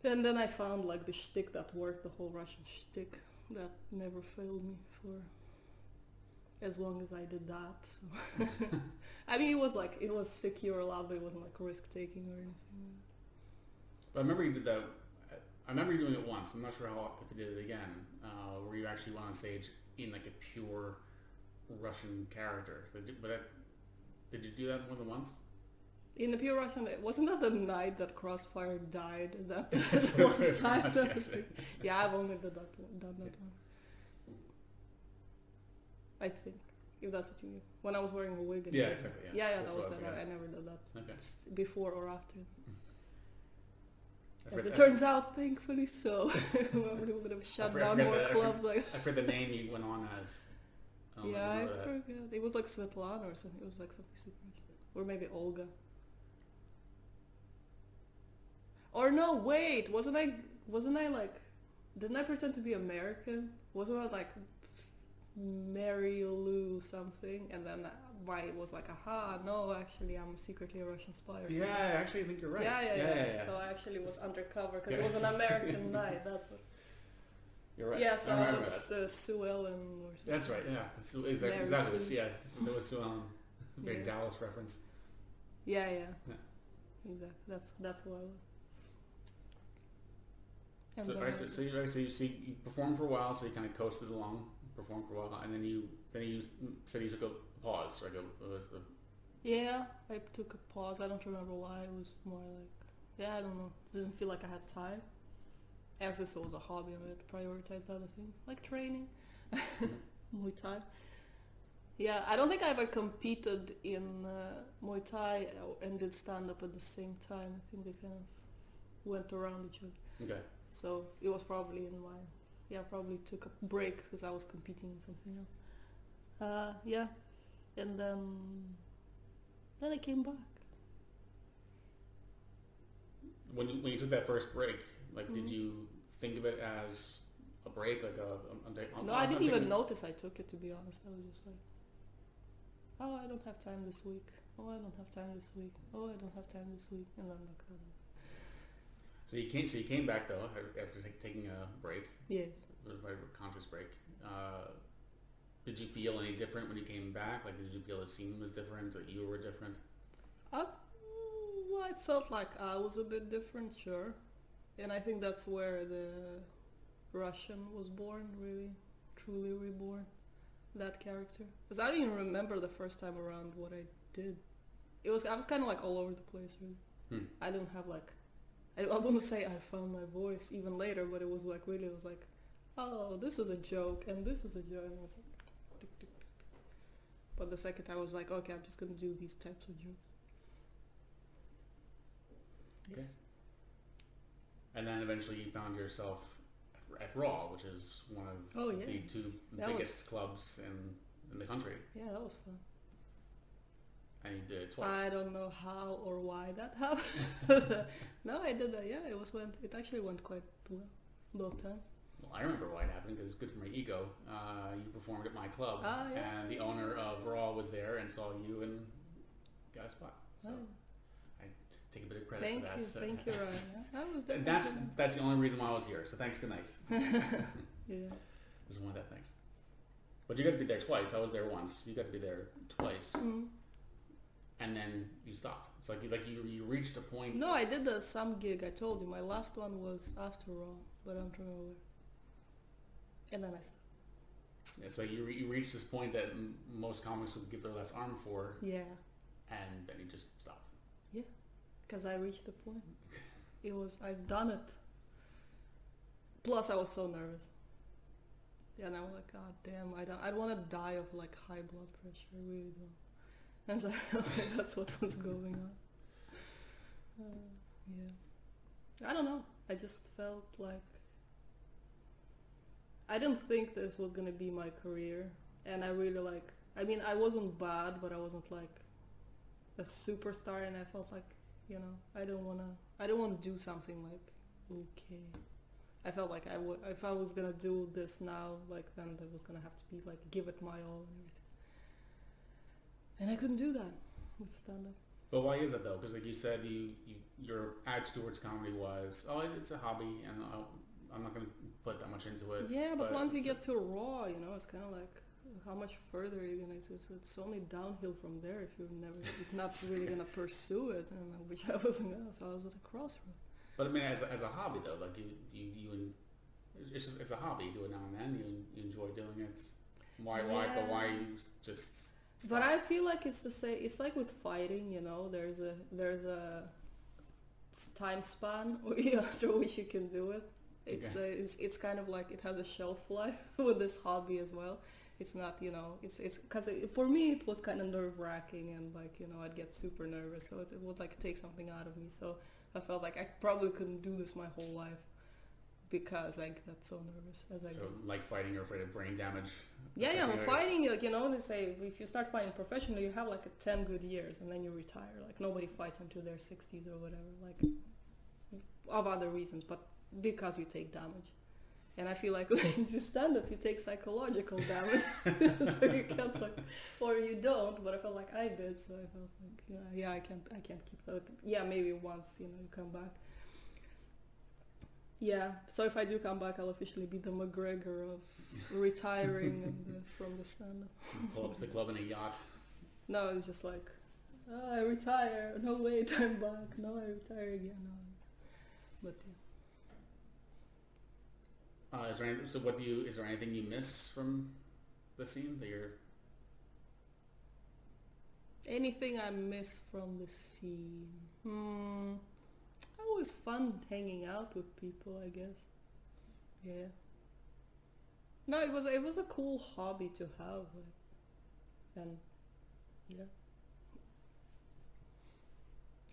S2: And then I found like the shtick that worked, the whole Russian shtick that never failed me for as long as I did that. So I mean, it was like it was secure a lot, but it wasn't like risk taking or anything.
S1: But I remember you did that. I remember you doing it once. I'm not sure how if you did it again, uh, where you actually went on stage in like a pure Russian character. Did you, but that, did you do that more than once?
S2: In the pure Russian, it wasn't that the night that Crossfire died? That was one time. that was yeah, I've only done that, done that one. I think, if that's what you mean. When I was wearing a wig. and
S1: Yeah, exactly, yeah.
S2: Yeah, yeah, that was that. I, I never did that.
S1: Okay.
S2: Before or after. As it turns out, thankfully so. we would have shut down more clubs. Like,
S1: I forget the name you went on as. Oh Don't
S2: yeah, I
S1: that.
S2: It was like Svetlana or something. It was like something super. Or maybe Olga. Or no, wait, wasn't I? Wasn't I like? Didn't I pretend to be American? Wasn't I like Mary Lou something? And then my was like, aha, no, actually, I'm secretly a Russian spy or something.
S1: Yeah, I actually think you're right.
S2: Yeah, yeah, yeah.
S1: yeah, yeah.
S2: So I actually was undercover because
S1: Yeah,
S2: it was an American night. That's what.
S1: You're right.
S2: Yeah, so
S1: I
S2: I, was
S1: that.
S2: uh, Sue Ellen or something.
S1: That's right. Yeah, it's, exactly.
S2: Mary
S1: exactly.
S2: Sue.
S1: Yeah, there was Sue Ellen. Very
S2: Yeah.
S1: Dallas reference.
S2: Yeah, yeah.
S1: Yeah.
S2: Exactly. That's that's who I was. And
S1: So, right,
S2: I
S1: so, so, you, right, so, you, so you performed for a while, so you kind of coasted along performed for a while, and then you then you said you took a pause. Like, a, was the
S2: Yeah, I took a pause. I don't remember why. It was more like, yeah, I don't know. It Didn't feel like I had time. As this was a hobby, and I had prioritized other things, like training, Muay Thai. Yeah, I don't think I ever competed in uh, Muay Thai and did stand up at the same time. I think they kind of went around each other.
S1: okay.
S2: So it was probably in my, yeah, probably took a break because I was competing in something else. Uh, yeah, and then then I came back.
S1: When you when you took that first break, like, did
S2: Mhm.
S1: you think of it as a break, like a? I'm, I'm, ta- I'm,
S2: No, I didn't even notice I took it. To be honest, I was just like, oh, I don't have time this week. Oh, I don't have time this week. Oh, I don't have time this week, and then like, I don't-
S1: So you came. So you came back though after take, taking a break,
S2: yes.
S1: a very conscious break. Uh, did you feel any different when you came back? Like, did you feel the scene was different, or you were different?
S2: I, well, I felt like I was a bit different, sure, and I think that's where the Russian was born, really, truly reborn, that character. Because I don't even remember the first time around what I did. It was I was kind of like all over the place, really.
S1: Hmm.
S2: I don't have like, I, I wouldn't say I found my voice even later, but it was like really, it was like, oh, this is a joke and this is a joke, and it was like, tick, tick, tick. But the second time I was like, okay, I'm just gonna do these types of jokes.
S1: Okay.
S2: Yes.
S1: And then eventually you found yourself at Raw, which is one of
S2: Oh,
S1: the two
S2: That
S1: biggest clubs in, in the country.
S2: Yeah, that was fun.
S1: And you did it twice.
S2: I don't know how or why that happened. no, I did that. Yeah, it was went. It actually went quite well both times.
S1: well, I remember why it happened because it's good for my ego. Uh, you performed at my club,
S2: Ah, yeah.
S1: and the owner of Raw was there and saw you and got a spot. So
S2: Oh,
S1: take a bit of credit
S2: thank
S1: for that.
S2: you,
S1: so-
S2: thank you, Ryan. Yeah, That was
S1: And that's that's the only reason why I was here. So thanks. Good night.
S2: yeah.
S1: Just one of that thanks. But you got to be there twice. I was there once. You got to be there twice,
S2: Mm.
S1: and then you stopped. It's like you like you, you reached a point.
S2: No, I did the some gig. I told you my last one was after Raw, but I don't remember. And then I stopped.
S1: Yeah, so you, re- you reached this point that m- most comics would give their left arm for,
S2: Yeah,
S1: and then you just stopped.
S2: Because I reached the point. It was I've done it. Plus, I was so nervous. Yeah, and I was like, God damn, I don't. I want to die of like high blood pressure. I really don't. And so that's what was going on. Uh, yeah, I don't know. I just felt like I didn't think this was gonna be my career, and I really like. I mean, I wasn't bad, but I wasn't like a superstar, and I felt like you know I don't wanna. I don't want to do something like okay. I felt like I would if I was gonna do this now, like then it was gonna have to be like give it my all and everything. And I couldn't do that with stand up.
S1: But why is it though? Because like you said, you, you your attitude towards comedy was, oh, it's a hobby, and I'll, I'm not going to put that much into it.
S2: Yeah, but, once you get to raw, you know, it's kind of like how much further are you gonna? It's, it's only downhill from there if you're never, if not really gonna pursue it, and uh, which I wasn't gonna. So I was at a crossroad.
S1: But I mean, as a, as a hobby though, like you you you it's just it's a hobby. You do it now and then. You, you enjoy doing it. Why why but why you just
S2: But? I feel like it's the same. It's like with fighting, you know. There's a there's a time span after which you can do it. It's
S1: Okay.
S2: the it's, it's kind of like it has a shelf life with this hobby as well. It's not you know it's it's because it, for me it was kind of nerve wracking and like you know I'd get super nervous so it, it would like take something out of me. So I felt like I probably couldn't do this my whole life because I got so nervous as I
S1: So
S2: did.
S1: like fighting, you're afraid of brain damage.
S2: Yeah, yeah,
S1: your-
S2: fighting, like, you know, they say if you start fighting professionally, you have like 10 good years and then you retire. Like, nobody fights until their 60s or whatever, like, of other reasons, but because you take damage. And I feel like when you stand up, you take psychological damage. so you can't, like, or you don't, but I felt like I did, so I felt like, yeah, yeah, I can't, I can't keep that. Yeah, maybe once, you know, you come back. Yeah, so if I do come back, I'll officially be the McGregor of retiring and the, from the stand-up.
S1: Pull up to the club in a yacht.
S2: No, it's just like, oh, I retire. No, wait, I'm back. No, I retire again. No. But yeah.
S1: Uh, is there any, so what do you is there anything you miss from the scene that you're?
S2: Anything I miss from the scene? Hmm. It was fun hanging out with people, I guess. Yeah. No, it was it was a cool hobby to have, like, and yeah.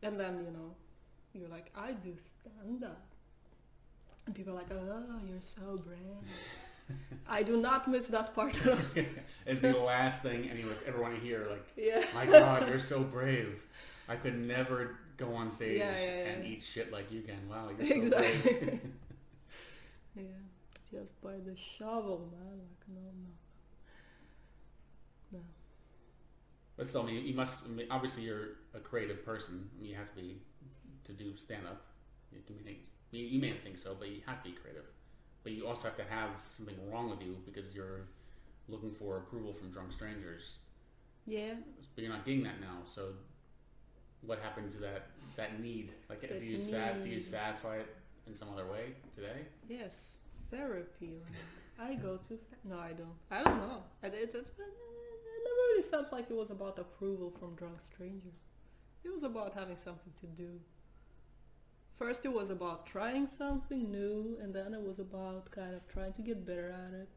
S2: And then you know, you're like, I do stand up, and people are like, oh, you're so brave. I do not miss that part at all.
S1: it's the last thing anyone ever want to hear. Like,
S2: Yeah.
S1: my God, you're so brave. I could never go on stage
S2: Yeah, yeah,
S1: and eat shit like you can. Wow, you're so
S2: Exactly.
S1: brave.
S2: Yeah, just by the shovel, man. Like, no, no, no.
S1: But still, I mean, you must. I mean, obviously, you're a creative person. I mean, you have to be to do stand up. You, can make- you, you may not think so, but you have to be creative. But you also have to have something wrong with you because you're looking for approval from drunk strangers.
S2: Yeah,
S1: But you're not getting that now. So, what happened to that that need? Like, do
S2: That
S1: you sat, do you satisfy it in some other way today?
S2: yes, therapy. Like, I go to. Th- no, I don't. I don't know. And It's, it's, I never really felt like it was about approval from drunk strangers. It was about having something to do. First, it was about trying something new, and then it was about kind of trying to get better at it.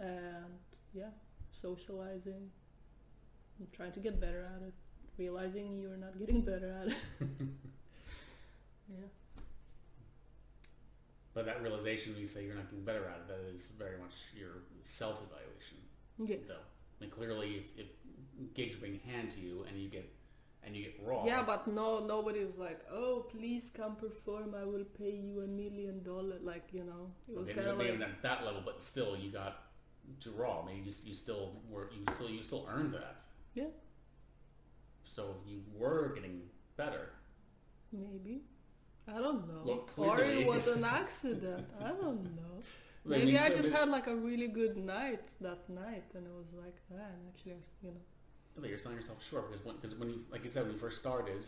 S2: And yeah, socializing, and trying to get better at it, realizing you're not getting better at it. yeah.
S1: But that realization, when you say you're not getting better at it, that is very much your self-evaluation.
S2: Yes.
S1: though. Mean, clearly, if, if gigs are being handed to you and you get and you get raw,
S2: Yeah, but no, nobody was like, "Oh, please come perform. I will pay you a million dollars." Like you know, it was
S1: okay,
S2: kind of like,
S1: at that level, but still, you got to raw. I mean, you, you still were you still you still earned that.
S2: yeah,
S1: So you were getting better.
S2: maybe. I don't know.
S1: Well,
S2: or it was an accident. I don't know. Maybe I just had like a really good night that night, and it was like that. And actually, you know,
S1: But you're selling yourself short because when, cause when you, like you said, when you first started,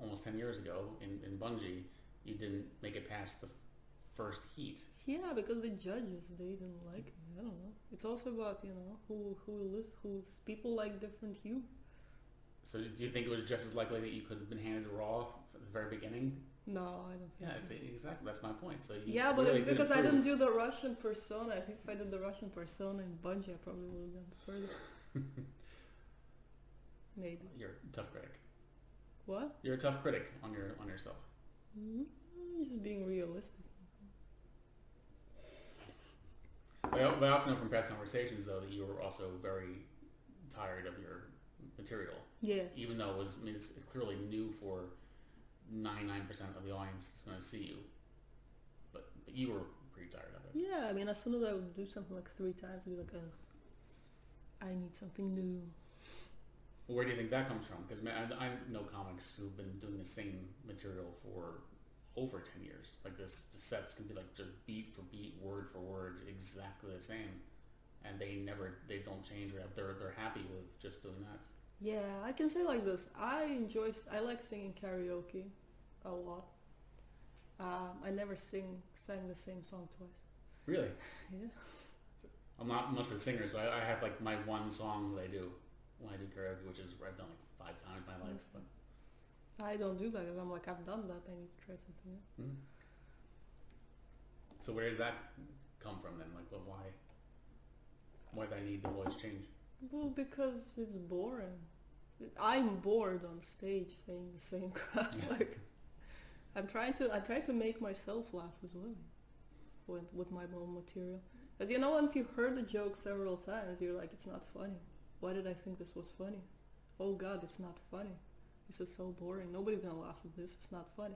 S1: almost 10 years ago in, in Bungie, you didn't make it past the first heat.
S2: yeah, because the judges they didn't like me. I don't know. It's also about you know who who who's people like different humor.
S1: So do you think it was just as likely that you could have been handed Raw at the very beginning?
S2: No, I don't think.
S1: Yeah,
S2: so.
S1: see, exactly. That's my point. So you
S2: Yeah, but
S1: really
S2: it's because I didn't do the Russian persona. I think if I did the Russian persona in Bungie, I probably would have gone further. Maybe.
S1: You're a tough critic.
S2: What?
S1: You're a tough critic on your on yourself.
S2: mm Just being realistic.
S1: I, I also know from past conversations though that you were also very tired of your material,
S2: Yes.
S1: even though it was. I mean, it's clearly new for 99% of the audience that's going to see you. But, but you were pretty tired of it.
S2: Yeah, I mean, as soon as I would do something like three times, I'd be like, oh, I need something new.
S1: Where do you think that comes from? Because I, I know comics who've been doing the same material for over 10 years. Like this, the sets can be like just beat for beat, word for word, exactly the same. And they never, they don't change. Or they're, they're happy with just doing that.
S2: Yeah, I can say like this. I enjoy, I like singing karaoke a lot. Um, I never sing, sang the same song twice.
S1: Really?
S2: Yeah.
S1: I'm not much of a singer, so I, I have like my one song that I do when I do karaoke, which is I've done like five times in my life. But
S2: I don't do that 'cause I'm like, I've done that. I need to try something else.
S1: mm. So where does that come from then? Like, well, why? Why do I need to always change?
S2: Well, because it's boring. I'm bored on stage saying the same crap. like, I'm trying to, I try to make myself laugh as well with with my own material. Because you know, once you've heard the joke several times, you're like, it's not funny. Why did I think this was funny? Oh God, it's not funny. This is so boring. Nobody's gonna laugh at this. It's not funny.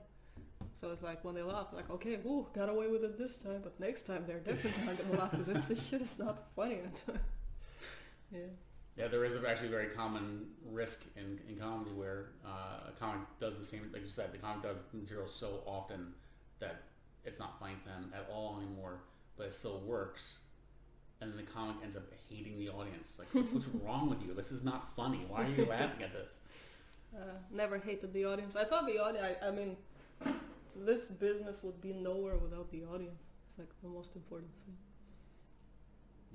S2: So it's like when they laugh, like, okay, ooh, got away with it this time, but next time they're definitely not gonna laugh because this, this shit is not funny. yeah.
S1: Yeah, there is a actually very common risk in, in comedy where uh, a comic does the same, like you said, the comic does the material so often that it's not funny to them at all anymore, but it still works. And then the comic ends up hating the audience. Like, what's wrong with you? This is not funny. Why are you laughing at this?
S2: Uh, never hated the audience. I thought the audience. I, I mean, this business would be nowhere without the audience. It's like the most important thing.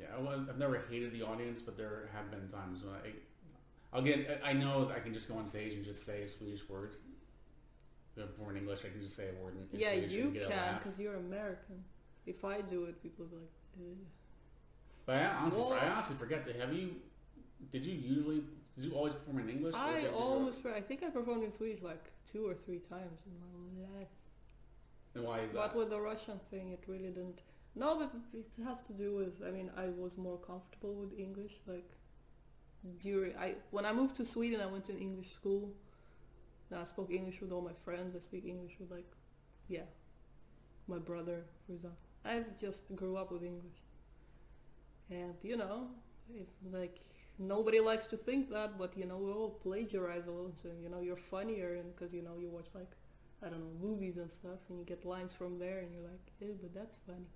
S1: Yeah, I, I've never hated the audience, but there have been times when I, I'll get. I know I can just go on stage and just say a Swedish word. If we're in English, I can just say a word in,
S2: yeah,
S1: Swedish
S2: you
S1: and get
S2: can because you're American. If I do it, people will be like, "Ugh."
S1: But I honestly,
S2: Well-
S1: I honestly forget that. Have you? Did you usually? Did you always perform in English?
S2: I almost, I think I performed in Swedish like two or three times in my life.
S1: And why is
S2: But
S1: that?
S2: with the Russian thing, it really didn't. No, but it has to do with. I mean, I was more comfortable with English. Like during I when I moved to Sweden, I went to an English school. And I spoke English with all my friends. I speak English with like, yeah, my brother, for example. I just grew up with English, and you know, if like nobody likes to think that, but you know, we all plagiarize a little. So you know, you're funnier, and because you know, you watch like I don't know, movies and stuff, and you get lines from there, and you're like, eh, but that's funny.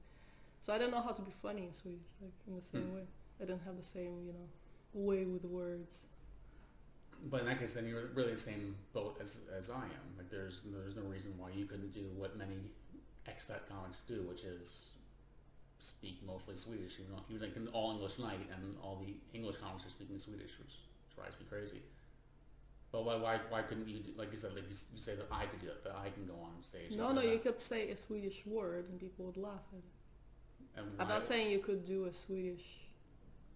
S2: So I don't know how to be funny in Swedish, like in the same
S1: Hmm.
S2: way. I don't have the same, you know, way with words.
S1: But in that case, then you're really the same boat as, as I am. Like there's there's no reason why you couldn't do what many expat comics do, which is speak mostly Swedish. You know, you like an all English night, and all the English comics are speaking Swedish, which drives me crazy. But why why, why couldn't you do, like you said like you, you say that I could do it, that I can go on stage?
S2: No, no, you could say a Swedish word, and people would laugh at it.
S1: And
S2: I'm not saying you could do a Swedish,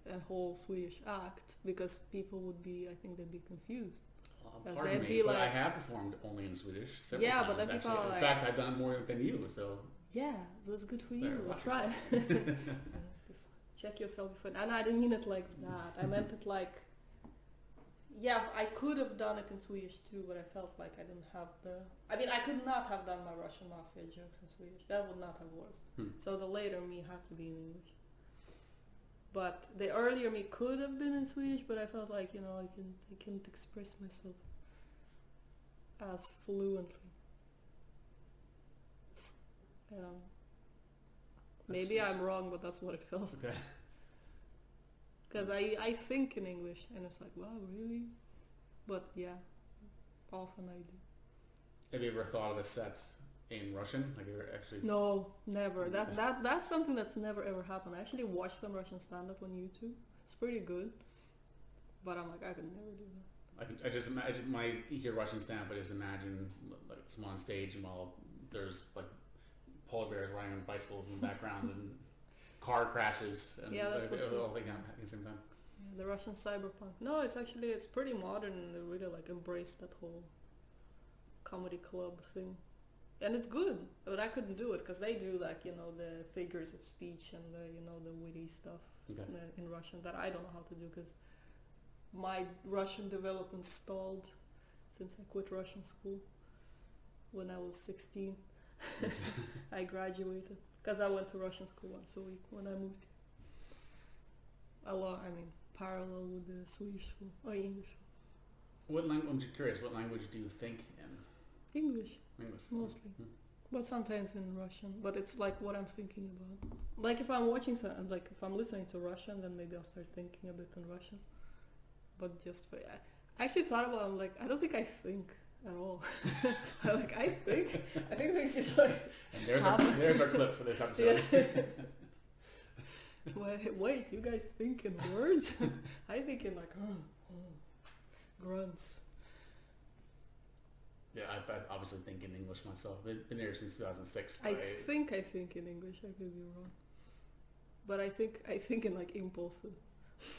S2: a whole Swedish act, because people would be, I think they'd be confused.
S1: Well, pardon me, but I have performed only in Swedish several
S2: Yeah,
S1: times.
S2: but then people
S1: actually.
S2: are
S1: in
S2: like-
S1: fact, I've done more than you. So
S2: Yeah, that's good for you.
S1: watch
S2: Try. Check yourself before. And I didn't mean it like that. I meant it like, yeah, I could have done it in Swedish too, but I felt like I didn't have the. I mean, I could not have done my Russian mafia jokes in Swedish. That would not have worked.
S1: Hmm.
S2: So the later me had to be in English. But the earlier me could have been in Swedish, but I felt like you know I can I couldn't express myself as fluently. Know. Maybe
S1: That's-
S2: I'm wrong, but that's what it felt.
S1: okay.
S2: Because I, I think in English, and it's like, wow, really? But yeah, often I do.
S1: Have you ever thought of a set in Russian? Like, you ever actually?
S2: No, never. Mm-hmm. That that that's something that's never ever happened. I actually watched some Russian stand-up on YouTube. It's pretty good, but I'm like, I could never do that.
S1: I, can, I just imagine my you hear Russian stand, but I just imagine like someone on stage and while there's like polar bears riding on bicycles in the background and car crashes and
S2: Yeah, that's
S1: like,
S2: what you-
S1: all thing happening at the same time.
S2: Yeah, the Russian cyberpunk. No, it's actually it's pretty modern and they really like embrace that whole comedy club thing, and it's good. But I couldn't do it because they do like you know the figures of speech and the you know the witty stuff
S1: Okay.
S2: in, uh, in Russian that I don't know how to do because my Russian development stalled since I quit Russian school when I was 16. I graduated because I went to Russian school once a week when I moved. A lot, I mean, parallel with the Swedish school or English school.
S1: What language? I'm just curious. What language do you think in
S2: English
S1: English?
S2: mostly,
S1: Hmm.
S2: but sometimes in Russian. But it's like what I'm thinking about. Like if I'm watching some, like if I'm listening to Russian, then maybe I'll start thinking a bit in Russian. But just for, I I actually thought about. I'm like, I don't think I think at all. Like I think. I think things just like.
S1: And there's our, there's our clip for this episode.
S2: Wait, wait, you guys think in words? I think in like, oh, oh, grunts.
S1: Yeah, I, I obviously think in English myself. Been, been here since 2006.
S2: I
S1: but
S2: think I think in English. I could be wrong, but I think I think in like impulsive.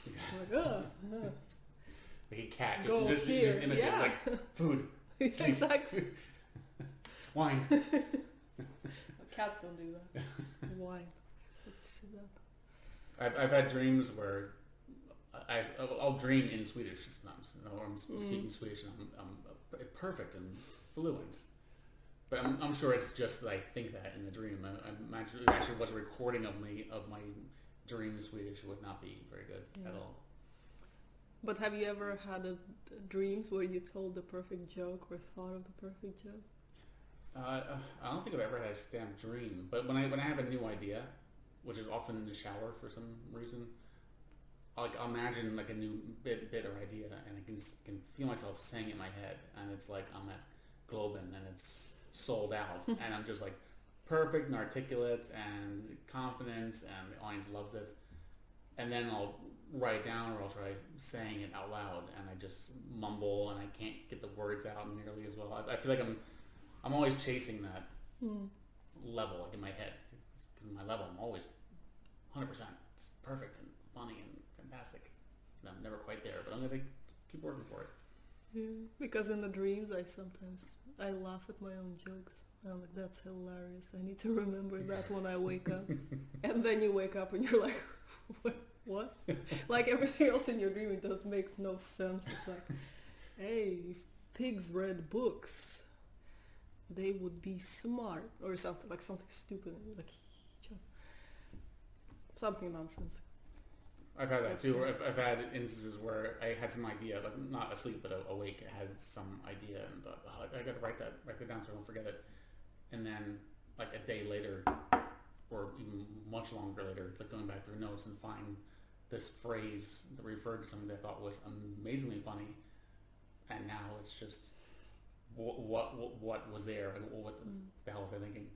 S2: I'm like, oh, oh.
S1: like a cat just,
S2: go
S1: just,
S2: here.
S1: just imitates
S2: yeah,
S1: like food, drink,
S2: exactly.
S1: wine.
S2: Cats don't do that. Wine. Let's see that.
S1: I've, I've had dreams where I, I'll, I'll dream in Swedish sometimes. You know, I'm
S2: Mm.
S1: speaking Swedish and I'm, I'm perfect and fluent. But I'm, I'm sure it's just that I think that in the dream. I, I it actually was a recording of me of my dream in Swedish, would not be very good at all.
S2: But have you ever had a, dreams where you told the perfect joke or thought of the perfect joke?
S1: Uh, I don't think I've ever had a stand dream, but when I when I have a new idea, which is often in the shower for some reason, I'll, like I'll imagine like a new bit bit or idea, and I can can feel myself saying it in my head, and it's like I'm at Globen and it's sold out, and I'm just like perfect and articulate and confident, and the audience loves it. and then I'll write it down or I'll try saying it out loud, and I just mumble and I can't get the words out nearly as well. I, I feel like I'm I'm always chasing that
S2: Hmm.
S1: level like in my head. Because my level, I'm always 100%. It's perfect and funny and fantastic. And I'm never quite there, but I'm going to keep working for it.
S2: Yeah, because in the dreams I sometimes I laugh at my own jokes. I'm like, that's hilarious. I need to remember that when I wake up. and then you wake up and you're like, what? What? like everything else in your dream, it just makes no sense. It's like, hey, if pigs read books, they would be smart or something like something stupid. Like, something nonsense.
S1: I've had that too. Where I've, I've had instances where I had some idea, like not asleep but awake, I had some idea and thought, oh, I got to write that, write that down so I don't forget it. And then, like a day later, or even much longer later, like going back through notes and find this phrase that referred to something that I thought was amazingly funny, and now it's just what what what, what was there and what the,
S2: Mm.
S1: the hell was I thinking?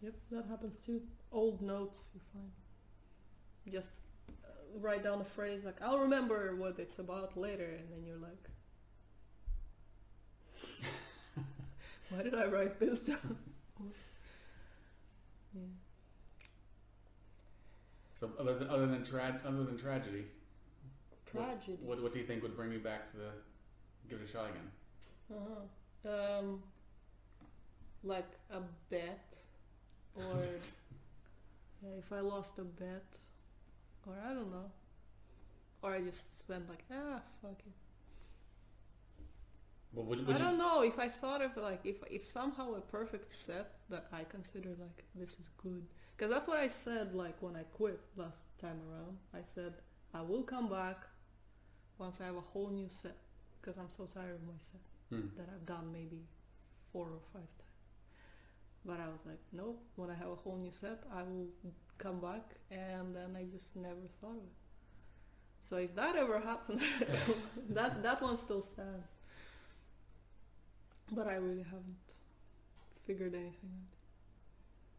S2: Yep, that happens too. Old notes you find. Just uh, write down a phrase like, I'll remember what it's about later, and then you're like, why did I write this down? yeah.
S1: So other than other than tra- other than tragedy, what-
S2: Tragedy.
S1: What, what do you think would bring you back to the give it a shot again?
S2: Uh-huh. Um, like a bet, or yeah, if I lost a bet, or I don't know, or I just went like, ah, fuck it.
S1: Well, would, would
S2: I
S1: you,
S2: don't know if I thought of like if if somehow a perfect set that I consider like this is good because that's what I said like when I quit last time around. I said I will come back once I have a whole new set because I'm so tired of my set
S1: Hmm.
S2: that I've done maybe four or five times. But I was like, nope. When I have a whole new set, I will come back, and then I just never thought of it. So if that ever happened, that that one still stands. But I really haven't figured anything out.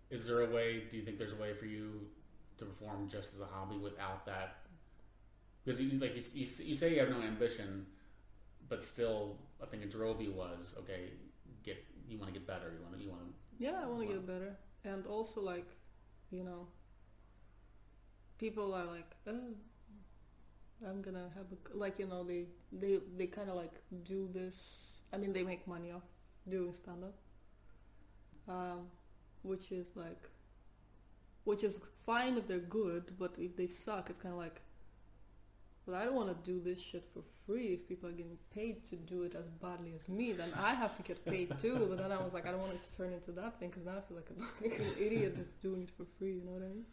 S1: Is there a way? Do you think there's a way for you to perform just as a hobby without that? Because you like you, you, you say you have no ambition, but still, I think it drove you was okay. Get you want to get better. You want to you want to.
S2: Yeah, I want to get better, and also like, you know, people are like, oh, I'm gonna have a like, you know, they they they kind of like do this. I mean, they make money off doing stand up, um, which is like, which is fine if they're good, but if they suck, it's kind of like. But I don't want to do this shit for free. If people are getting paid to do it as badly as me, then I have to get paid too. But then I was like, I don't want it to turn into that thing because now I feel like, a, like an idiot that's doing it for free. You know what I mean?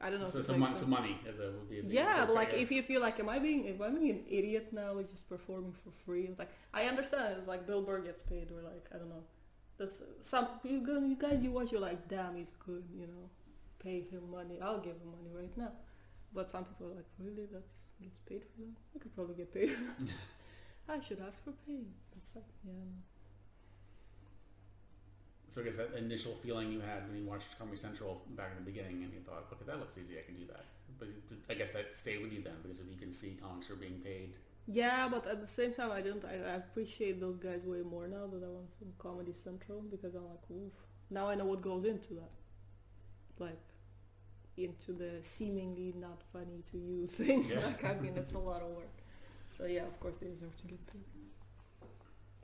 S2: I don't know.
S1: So,
S2: if it
S1: so, mon-
S2: sense.
S1: money as a would be. A
S2: Yeah, but like if you feel like, am I being, am I being an idiot now just performing for free? It's like I understand. It's like Bill Burr gets paid, or like I don't know. There's some you go, you guys you watch, you're like, damn, he's good. You know, pay him money. I'll give him money right now. But some people are like, really? That's gets paid for that? I could probably get paid. I should ask for pay. It's like, yeah.
S1: So I guess that initial feeling you had when you watched Comedy Central back in the beginning, and you thought, okay, that looks easy. I can do that. But I guess that stayed with you then because if you can see comics are being paid.
S2: Yeah, but at the same time, I don't. I, I appreciate those guys way more now that I want some Comedy Central because I'm like, oof. Now I know what goes into that, like into the seemingly not funny to you thing.
S1: Yeah.
S2: like I mean, it's a lot of work. So yeah, of course they deserve to get paid.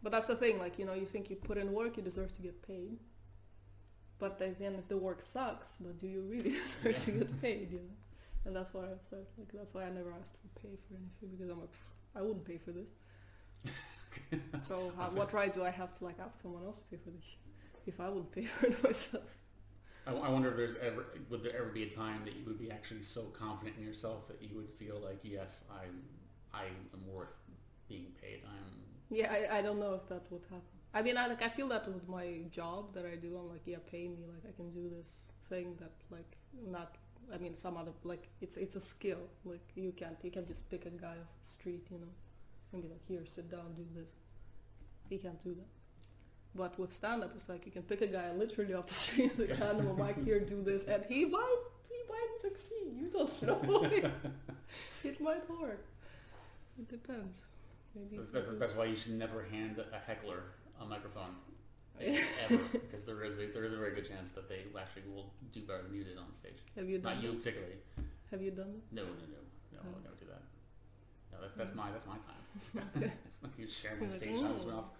S2: But that's the thing, like you know, you think you put in work, you deserve to get paid. But then if the work sucks, but do you really deserve to get paid? You know, and that's why I felt like that's why I never asked for pay for anything because I'm like, "Pfft, I wouldn't pay for this. so uh,
S1: how,
S2: what right do I have to like ask someone else to pay for this if I wouldn't pay for it myself?
S1: I, I wonder if there's ever would there ever be a time that you would be actually so confident in yourself that you would feel like, yes, I'm I am worth being paid. I'm
S2: Yeah, I, I don't know if that would happen. I mean, I like I feel that with my job that I do. I'm like, yeah, pay me. Like I can do this thing that like not. I mean, some other like it's it's a skill. Like you can't you can't just pick a guy off the street, you know, and be like, here, sit down, do this. He can't do that. But with stand up, it's like you can pick a guy literally off the street, like hand him a mic here, do this, and he might he might succeed. You don't know. it might work. It depends. Maybe
S1: That's, that's, that's why you should never hand a heckler a microphone ever, because there is a there is a very good chance that they actually will do better than you did on stage.
S2: Have you done
S1: Not you
S2: that?
S1: particularly.
S2: Have you done
S1: No, no, no, no. I
S2: Oh.
S1: would never do that. No, that's that's my that's my time. It's not you sharing my
S2: like,
S1: stage time with
S2: "Mm."
S1: someone else.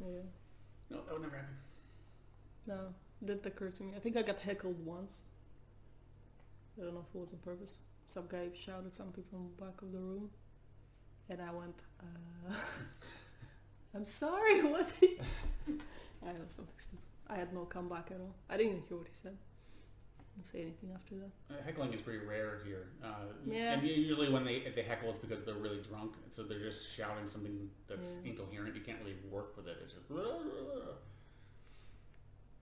S2: Yeah.
S1: No, that would never happen.
S2: No, didn't occur to me. I think I got heckled once. I don't know if it was on purpose. Some guy shouted something from the back of the room, and I went, uh, "I'm sorry, what?" I know something stupid. I had no comeback at all. I didn't even hear what he said. Didn't say anything after that.
S1: Uh, heckling is pretty rare here. Uh,
S2: Yeah.
S1: And usually when they they heckle, it's because they're really drunk, so they're just shouting something that's
S2: Yeah.
S1: incoherent. You can't really work with it. It's just.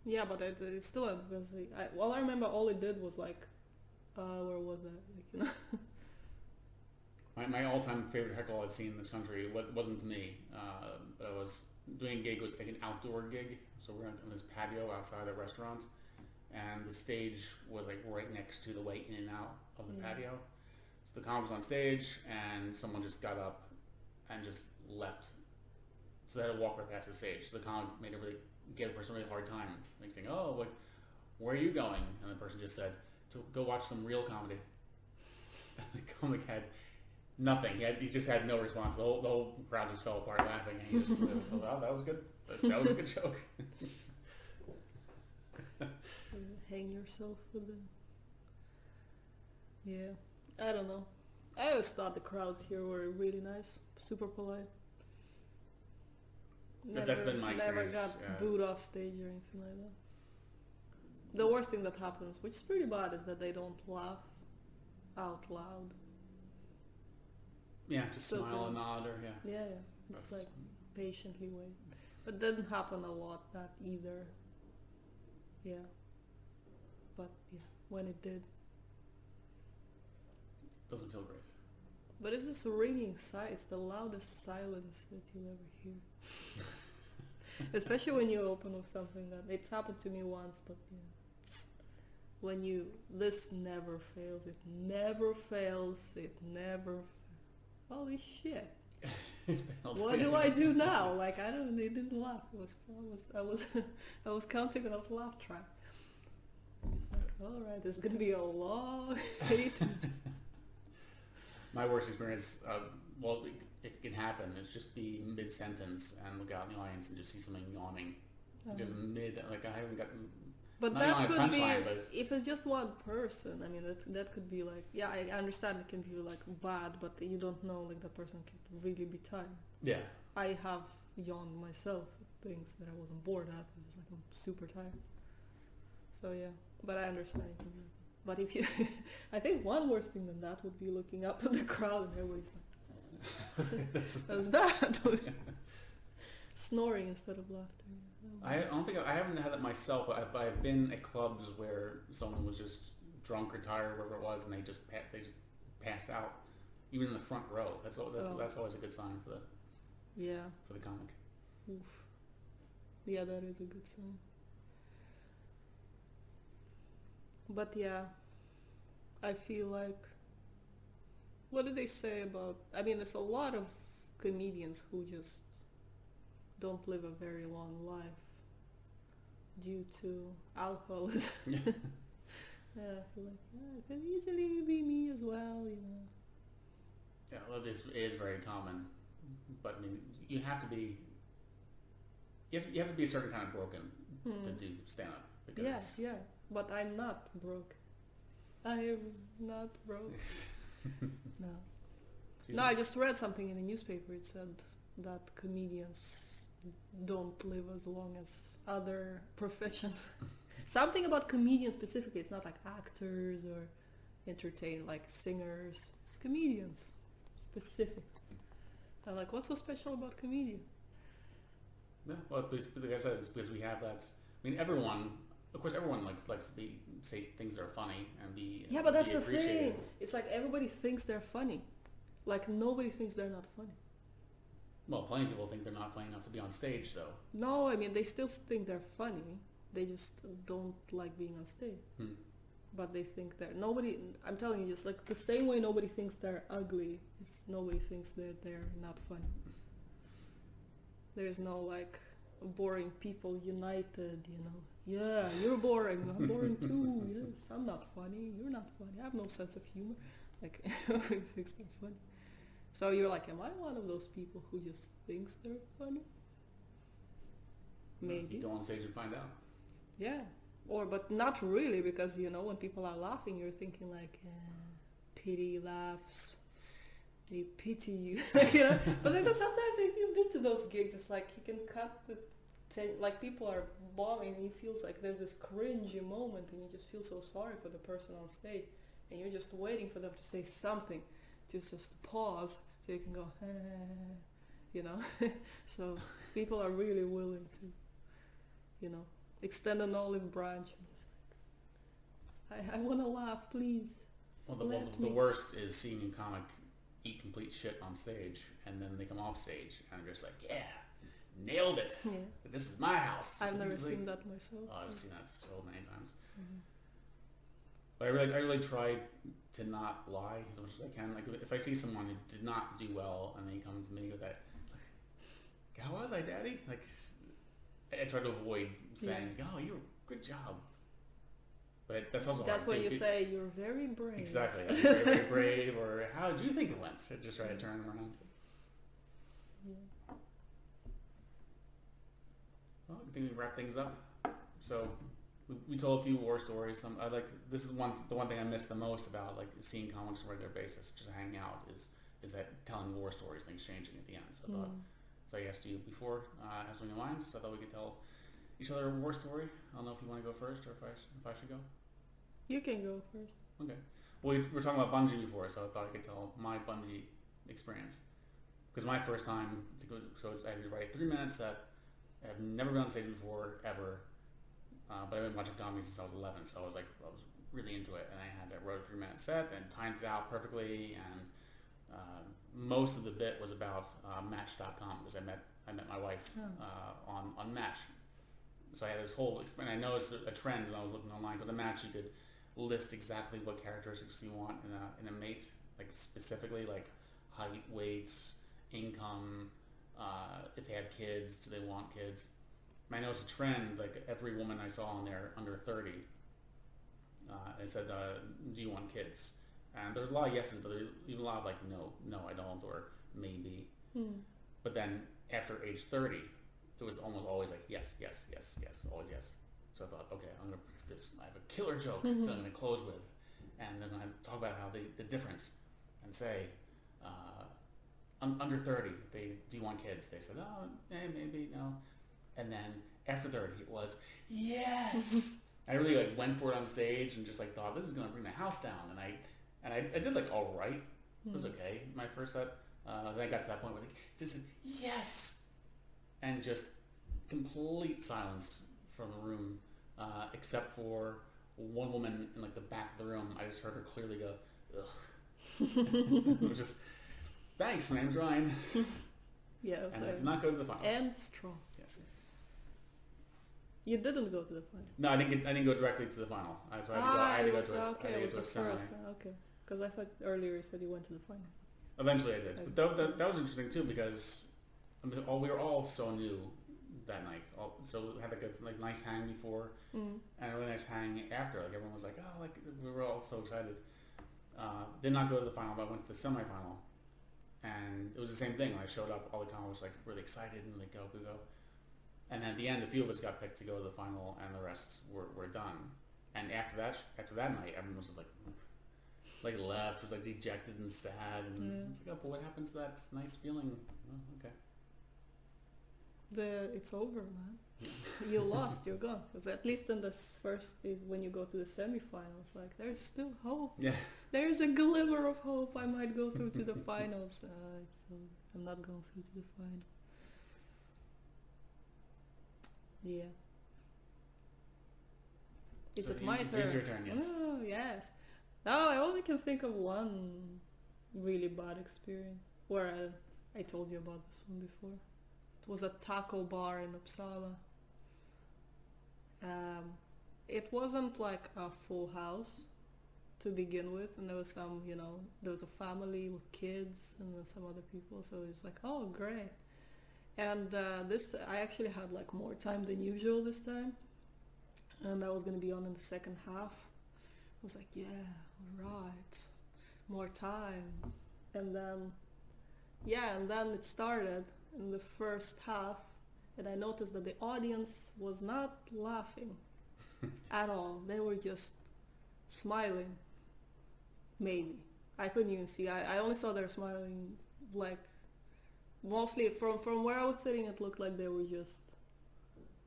S2: Yeah, but it, it's still because I well I remember all it did was like, uh, where was that? Like you know.
S1: My, my all-time favorite heckle I've seen in this country wa- wasn't to me, uh, but I was doing a gig was like an outdoor gig, so we we're on this patio outside a restaurant, and the stage was like right next to the way in and out of the
S2: Yeah.
S1: patio. So the comic was on stage, and someone just got up and just left. So they had to walk right past the stage. So the comic made it really gave the person a really hard time. Like saying, "Oh, like, where are you going?" And the person just said, "To go watch some real comedy." the comic had nothing. He, had, he just had no response. The whole, the whole crowd just fell apart laughing. And he just, was, oh, that was good. That, that was a good joke.
S2: hang yourself with them. Yeah, I don't know. I always thought the crowds here were really nice, super polite.
S1: That- that's been my
S2: Never got
S1: yeah.
S2: booed off stage or anything like that. The worst thing that happens, which is pretty bad, is that they don't laugh out loud.
S1: Yeah, just
S2: So
S1: smile
S2: good.
S1: and nod or yeah.
S2: Yeah, yeah. Just
S1: That's-
S2: like patiently wait. But it didn't happen a lot that either. Yeah. But yeah, when it did.
S1: Doesn't feel great.
S2: But it's this ringing sigh. It's the loudest silence that you'll ever hear. Especially when you open with something that it's happened to me once, but yeah. When you this never fails. It never fails. It never. Holy shit! What do I do now? Like I don't. They didn't laugh. It was. I was. I was. I was counting off laugh track. Just like, all right, it's gonna be a long eight.
S1: My worst experience, uh, well, it, it can happen. It's just be mid-sentence and look out in the audience and just see someone yawning. Just mid, like I haven't gotten...
S2: But
S1: Not
S2: that could be
S1: it's-
S2: if it's just one person. I mean, that that could be like yeah, I understand it can be like bad, but you don't know like that person could really be tired.
S1: Yeah.
S2: I have yawned myself at things that I wasn't bored at. I was like I'm super tired. So yeah, but I understand it can be. But if you, I think one worse thing than that would be looking up at the crowd and everybody's like, "That's that." Snoring instead of laughter.
S1: I don't think I haven't had that myself, but I've, I've been at clubs where someone was just drunk or tired, wherever it was, and they just pa- they just passed out, even in the front row. That's that's
S2: Oh.
S1: that's always a good sign for the
S2: yeah.
S1: for the comic.
S2: Oof. Yeah, that is a good sign. But yeah, I feel like. What do they say about? I mean, there's a lot of comedians who just don't live a very long life due to alcoholism.
S1: Yeah.
S2: I feel like yeah, it could easily be me as well, you know.
S1: Yeah, well, this is very common, but I mean, you have to be. You have, you have to be a certain kind of broken to
S2: Hmm.
S1: do stand up because
S2: Yeah, yeah, but I'm not broke. I am not broke. no. No, I just read something in the newspaper. It said that comedians don't live as long as other professions. something about comedians specifically. It's not like actors or entertain like singers. It's comedians specific. I'm like, what's so special about comedian?
S1: No, well, because, like I said, it's because we have that. I mean, everyone, of course, everyone likes likes to be say things that are funny and be
S2: Yeah, but that's the thing. It's like everybody thinks they're funny. Like nobody thinks they're not funny.
S1: Well, plenty of people think they're not funny enough to be on stage, though.
S2: No, I mean they still think they're funny. They just don't like being on stage.
S1: Hmm.
S2: but they think they're nobody. I'm telling you, just like the same way nobody thinks they're ugly, is nobody thinks that they're not funny. There's no like boring people united, you know. Yeah, you're boring. I'm boring too. Yes, I'm not funny. You're not funny. I have no sense of humor. Like thinks they're funny. So you're like, am I one of those people who just thinks they're funny? Maybe.
S1: You go on stage and find out.
S2: Yeah. Or, but not really, because you know, when people are laughing, you're thinking like, eh, pity laughs. They pity you, you know. But then sometimes if you've been to those gigs, it's like you can cut the, ten, like people are bombing, and it feels like there's this cringy moment, and you just feel so sorry for the person on stage, and you're just waiting for them to say something, just just pause so you can go, eh, you know. so people are really willing to, you know, extend an olive branch. And just like, I, I want to laugh, please.
S1: Well, the, well, the worst is seeing a comic eat complete shit on stage, and then they come off stage and they're just like, "Yeah, nailed it.
S2: Yeah.
S1: This is my house."
S2: I've never
S1: like-
S2: seen that myself.
S1: Oh, I've seen that so many times.
S2: Mhm.
S1: But I really, I really try to not lie as much as I can. Like if I see someone who did not do well and they come to me with that, like, how was I, Daddy? Like, I, try to avoid saying, "Oh, you were good job." But that's also
S2: That's
S1: too.
S2: you say you're very brave.
S1: exactly. I'm very, very brave, or how did you think it went? I just try to turn around.
S2: Yeah.
S1: Well, I think we wrap things up. So we, we told a few war stories. Some I like this is one the one thing I miss the most about like seeing comics on a regular basis, just hanging out is is that telling war stories and exchanging at the end. So I thought
S2: Mm.
S1: so I asked you before, uh, as your mind, so I thought we could tell each other a war story. I don't know if you want to go first or if I if I should go.
S2: You can go first.
S1: Okay. Well, we were talking about bungee before, so I thought I could tell my bungee experience. Because my first time to go, so it's, I had to write three minutes set. I've never been on stage before, ever. Uh, but I've been watching comedy since I was 11, so I was like, I was really into it. And I had I wrote a three minute set and timed it out perfectly. And uh, most of the bit was about uh, Match.com because I met I met my wife
S2: Oh.
S1: uh, on on Match. So I had this whole experience. I noticed a, a trend when I was looking online. But the Match, you could list exactly what characteristics you want in a in a mate, like specifically like height, weights, income, uh, if they have kids, do they want kids? I noticed a trend. Like every woman I saw on there under thirty, uh, it said, uh, "Do you want kids?" And there's a lot of yeses, but there's even a lot of like, "No, no, I don't," or maybe.
S2: Hmm.
S1: But then after age 30, it was almost always like, yes, yes, yes, yes, always yes. So I thought, okay, I'm going to this. I have a killer joke that I'm going to close with. And then I talk about how the, the difference and say, uh, un- under 30, they do you want kids? They said, oh, eh, maybe, no. And then after 30, it was, yes. I really like went for it on stage and just like thought, this is going to bring the house down. And I, and I, I did like all right. It was
S2: Hmm.
S1: okay. My first set. Uh, then I got to that point where like, just said, yes, and just complete silence from the room, uh, except for one woman in like the back of the room. I just heard her clearly go, ugh. it was just, thanks, my name's Ryan,
S2: Yeah.
S1: and I did not go to the final.
S2: and strong. You didn't go to the final.
S1: No, I didn't get. I didn't go directly to the final. Uh, so I had to go. I had to go
S2: was,
S1: to a, I
S2: okay,
S1: had to
S2: it
S1: go
S2: was
S1: to a
S2: first
S1: semi.
S2: Okay. Because I thought earlier you said you went to the final.
S1: Eventually, I did.
S2: Okay.
S1: But that, that, that was interesting too because I mean, all, we were all so new that night. All, so we had like a like nice hang before
S2: Mm.
S1: and a really nice hang after. Like everyone was like, oh, like we were all so excited. Uh, did not go to the final, but I went to the semifinal, and it was the same thing. When I showed up, all the were like really excited and like go go go. And at the end, a few of us got picked to go to the final, and the rest were, were done. And after that, after that night, everyone was like, like left, was like dejected and sad, and
S2: Yeah.
S1: it's like, oh, but what happened to that nice feeling? Oh, okay.
S2: The it's over, man. you lost. You're gone. Because at least in this first, when you go to the semifinals, like there's still hope.
S1: Yeah.
S2: There's a glimmer of hope. I might go through to the finals. Uh, uh, I'm not going through to the final. Yeah. Is
S1: So
S2: it my
S1: it's
S2: turn?
S1: your turn, yes.
S2: Oh, yes. No, I only can think of one really bad experience where I, I told you about this one before. It was a taco bar in Uppsala. Um, it wasn't like a full house to begin with, and there was some, you know, there was a family with kids and then some other people. So it's like, oh, great. And uh, this, I actually had like more time than usual this time, and I was gonna be on in the second half. I was like, yeah, all right, more time, and then, yeah, and then it started in the first half, and I noticed that the audience was not laughing at all. They were just smiling. Maybe I couldn't even see. I, I only saw their smiling like mostly from from where I was sitting. It looked like they were just,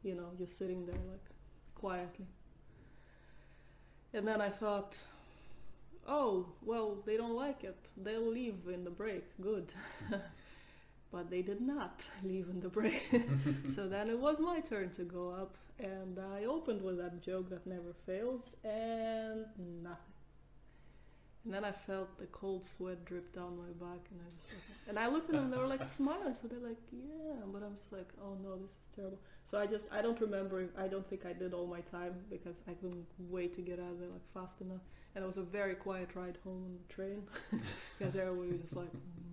S2: you know, just sitting there like quietly. And then I thought, oh well, they don't like it. They'll leave in the break. Good. but they did not leave in the break. so then it was my turn to go up, and I opened with that joke that never fails, and nothing. And then I felt the cold sweat drip down my back, and I was like, and I looked at them, and they were like smiling, so they're like, yeah, but I'm just like, oh no, this is terrible. So I just, I don't remember, I don't think I did all my time because I couldn't wait to get out of there like fast enough. And it was a very quiet ride home on the train because everybody was just like,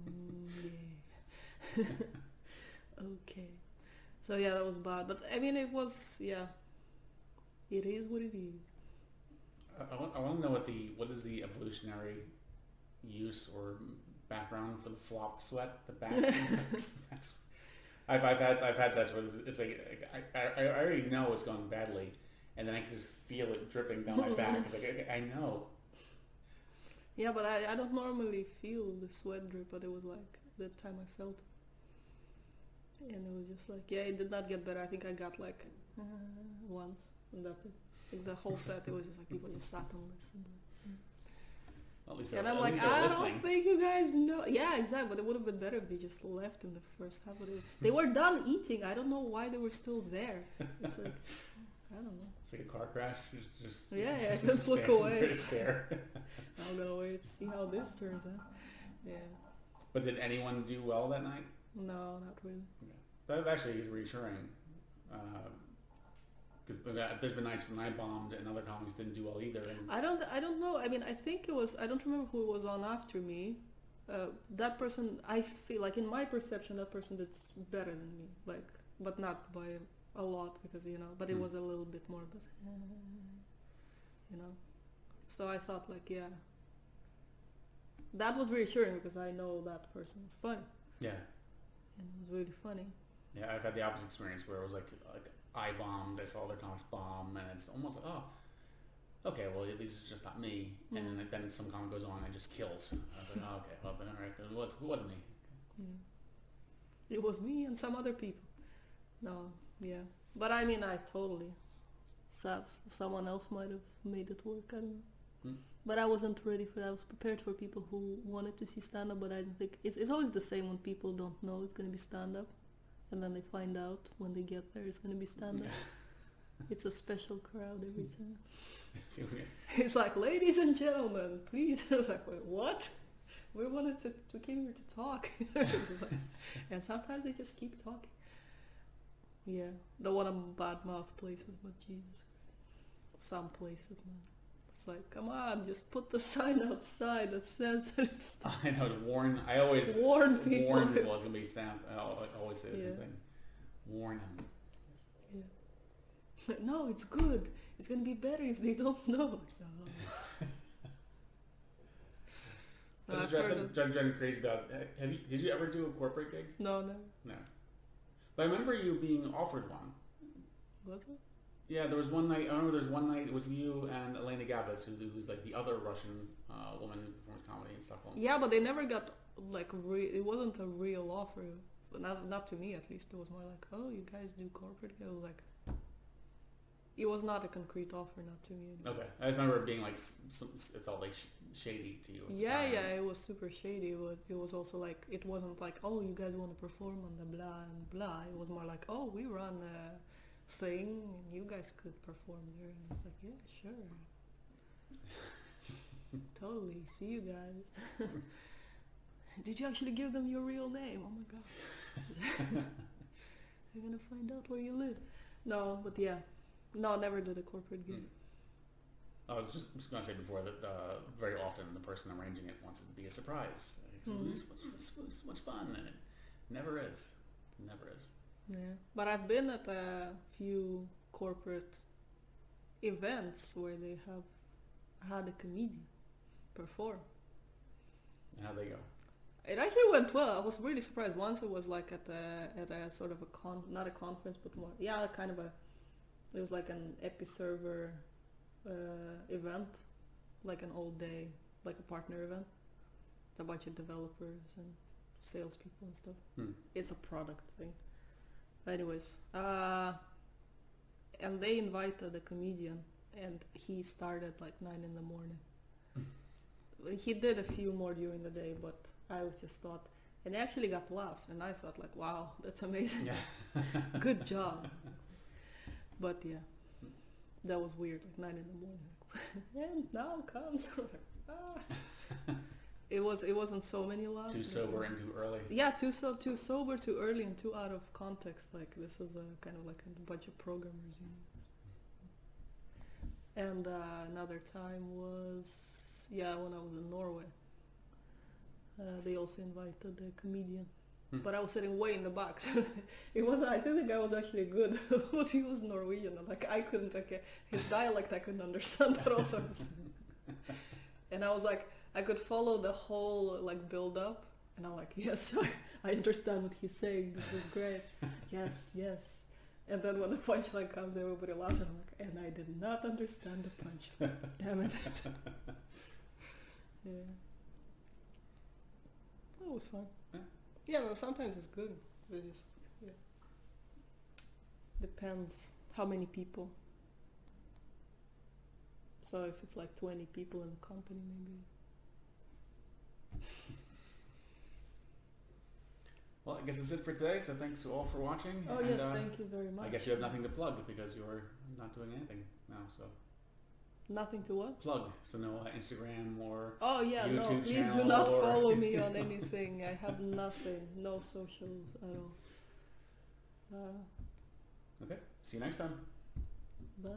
S2: mm, yeah. okay. So yeah, that was bad. But I mean, it was, yeah, it is what it is.
S1: I, I, want, I want to know what the what is the evolutionary use or background for the flop sweat, the back. I've, I've had I've had sets where it's like I, I, I already know it's going badly, and then I can just feel it dripping down my back. It's like I, I know.
S2: Yeah, but I, I don't normally feel the sweat drip, but it was like the time I felt it. And it was just like, yeah, it did not get better. I think I got like uh, once, and that's it. Like the whole set, it was just like people just sat and listened.
S1: At least
S2: And I'm like, I
S1: listening.
S2: don't think you guys know. Yeah, exactly. But it would have been better if they just left in the first half. But it, they were done eating. I don't know why they were still there. It's like, I don't know.
S1: It's like a car crash. Just, just
S2: Yeah, yeah,
S1: just,
S2: just look away.
S1: there, stare.
S2: I'm gonna wait to see how this turns out. Yeah.
S1: but did anyone do well that night?
S2: No, not really.
S1: That actually is reassuring. Uh, 'cause that- there's been nights when I bombed and other comics didn't do well either. And
S2: I don't. I don't know. I mean, I think it was. I don't remember who was on after me. Uh, that person, I feel like in my perception, that person did better than me. Like, but not by a lot because you know. But it
S1: Hmm.
S2: was a little bit more. You know. So I thought like, yeah. That was reassuring because I know that person was funny
S1: yeah,
S2: and it was really funny.
S1: yeah, I've had the opposite experience where it was like like I bombed, I saw other comics bomb, and it's almost like oh, okay, well at least it's just not me. And then, then some comic goes on and just kills. I was like, oh, okay, well then all right, it was it wasn't me.
S2: Yeah. It was me and some other people. No, yeah. But I mean, I totally. So, someone else might have made it work. I don't know.
S1: Hmm.
S2: But I wasn't ready for that. I was prepared for people who wanted to see stand up, but I didn't think it's. It's always the same when people don't know it's going to be stand up, and then they find out when they get there it's going to be stand up. it's a special crowd every hmm. time.
S1: See,
S2: It's like, ladies and gentlemen, please. I was like, wait, what? We wanted to, we came here to talk. And sometimes they just keep talking. Yeah, don't want to badmouth places, but Jesus, some places, man. It's like, come on, just put the sign outside that says that it's
S1: I know to warn. I always
S2: warn people.
S1: warn people it's gonna be stamped. I always say the same
S2: Yeah.
S1: thing. Warn them.
S2: Yeah. no, it's good. It's gonna be better if they don't know. No.
S1: Does
S2: I've
S1: it
S2: heard of-
S1: drive, drive you crazy about? Eh, have you? Did you ever do a corporate gig?
S2: no, no.
S1: No. But I remember you being offered one.
S2: Was it?
S1: Yeah, there was one night. I remember there was one night. It was you and Elena Gabas, who, who's like the other Russian uh, woman who performs comedy in Stockholm.
S2: Yeah, but they never got like re- it wasn't a real offer. Not not to me at least. It was more like, oh, you guys do corporate. It was like, it was not a concrete offer, not to me. anyway.
S1: Okay, I just remember it being like some, it felt like sh- shady to you.
S2: Yeah, yeah, it was super shady, but it was also like it wasn't like, oh, you guys want to perform on the blah and blah. It was more like, oh, we run a thing and you guys could perform there. And I was like, yeah, sure, totally. See you guys. Did you actually give them your real name? Oh my god. They're gonna find out where you live. No, but yeah, No, I never did a corporate gig.
S1: Mm. I was just, just going to say before that uh, very often the person arranging it wants it to be a surprise. It's, it's, it's much fun, and it never is. Never is.
S2: Yeah, but I've been at a few corporate events where they have had a comedian perform.
S1: How they go.
S2: It actually went well. I was really surprised. Once it was like at a at a sort of a con, not a conference, but more yeah, kind of a. It was like an Episerver uh, event, like an all day, like a partner event. It's a bunch of developers and salespeople and stuff.
S1: Hmm.
S2: It's a product thing. Anyways, uh, and they invited a comedian, and he started like nine in the morning. he did a few more during the day, but I was just thought, and he actually got laughs, and I thought like, wow, that's amazing,
S1: Yeah.
S2: good job. But yeah, that was weird, like nine in the morning, and now comes. ah. It was it wasn't so many laughs.
S1: Too sober and too early.
S2: yeah, too so too sober, too early, and too out of context. Like this is a kind of like a bunch of programmers. You know. And uh, another time was yeah when I was in Norway. Uh, they also invited a comedian,
S1: Hmm.
S2: but I was sitting way in the back. It was I think the guy was actually good, but he was Norwegian. And like I couldn't like uh, his dialect I couldn't understand at all. So I was- and I was like I could follow the whole like build up and I'm like, yes, I, I understand what he's saying. This is great. yes, yes. And then when the punchline comes, everybody laughs, and I'm like, and I did not understand the punchline. Damn it. yeah. That was fun.
S1: Yeah.
S2: Yeah, well, sometimes it's good. But it's, yeah. Depends how many people. So if it's like 20 people in the company, maybe.
S1: Well, I guess that's it for today. So thanks to all for watching.
S2: Oh
S1: and,
S2: yes,
S1: uh,
S2: thank you very much.
S1: I guess you have nothing to plug because you're not doing anything now. So
S2: Nothing to what?
S1: plug. So no uh, Instagram or
S2: Oh yeah, no,
S1: YouTube
S2: please do not follow me on anything. I have nothing, no socials at all. Uh,
S1: okay. See you next time.
S2: bye.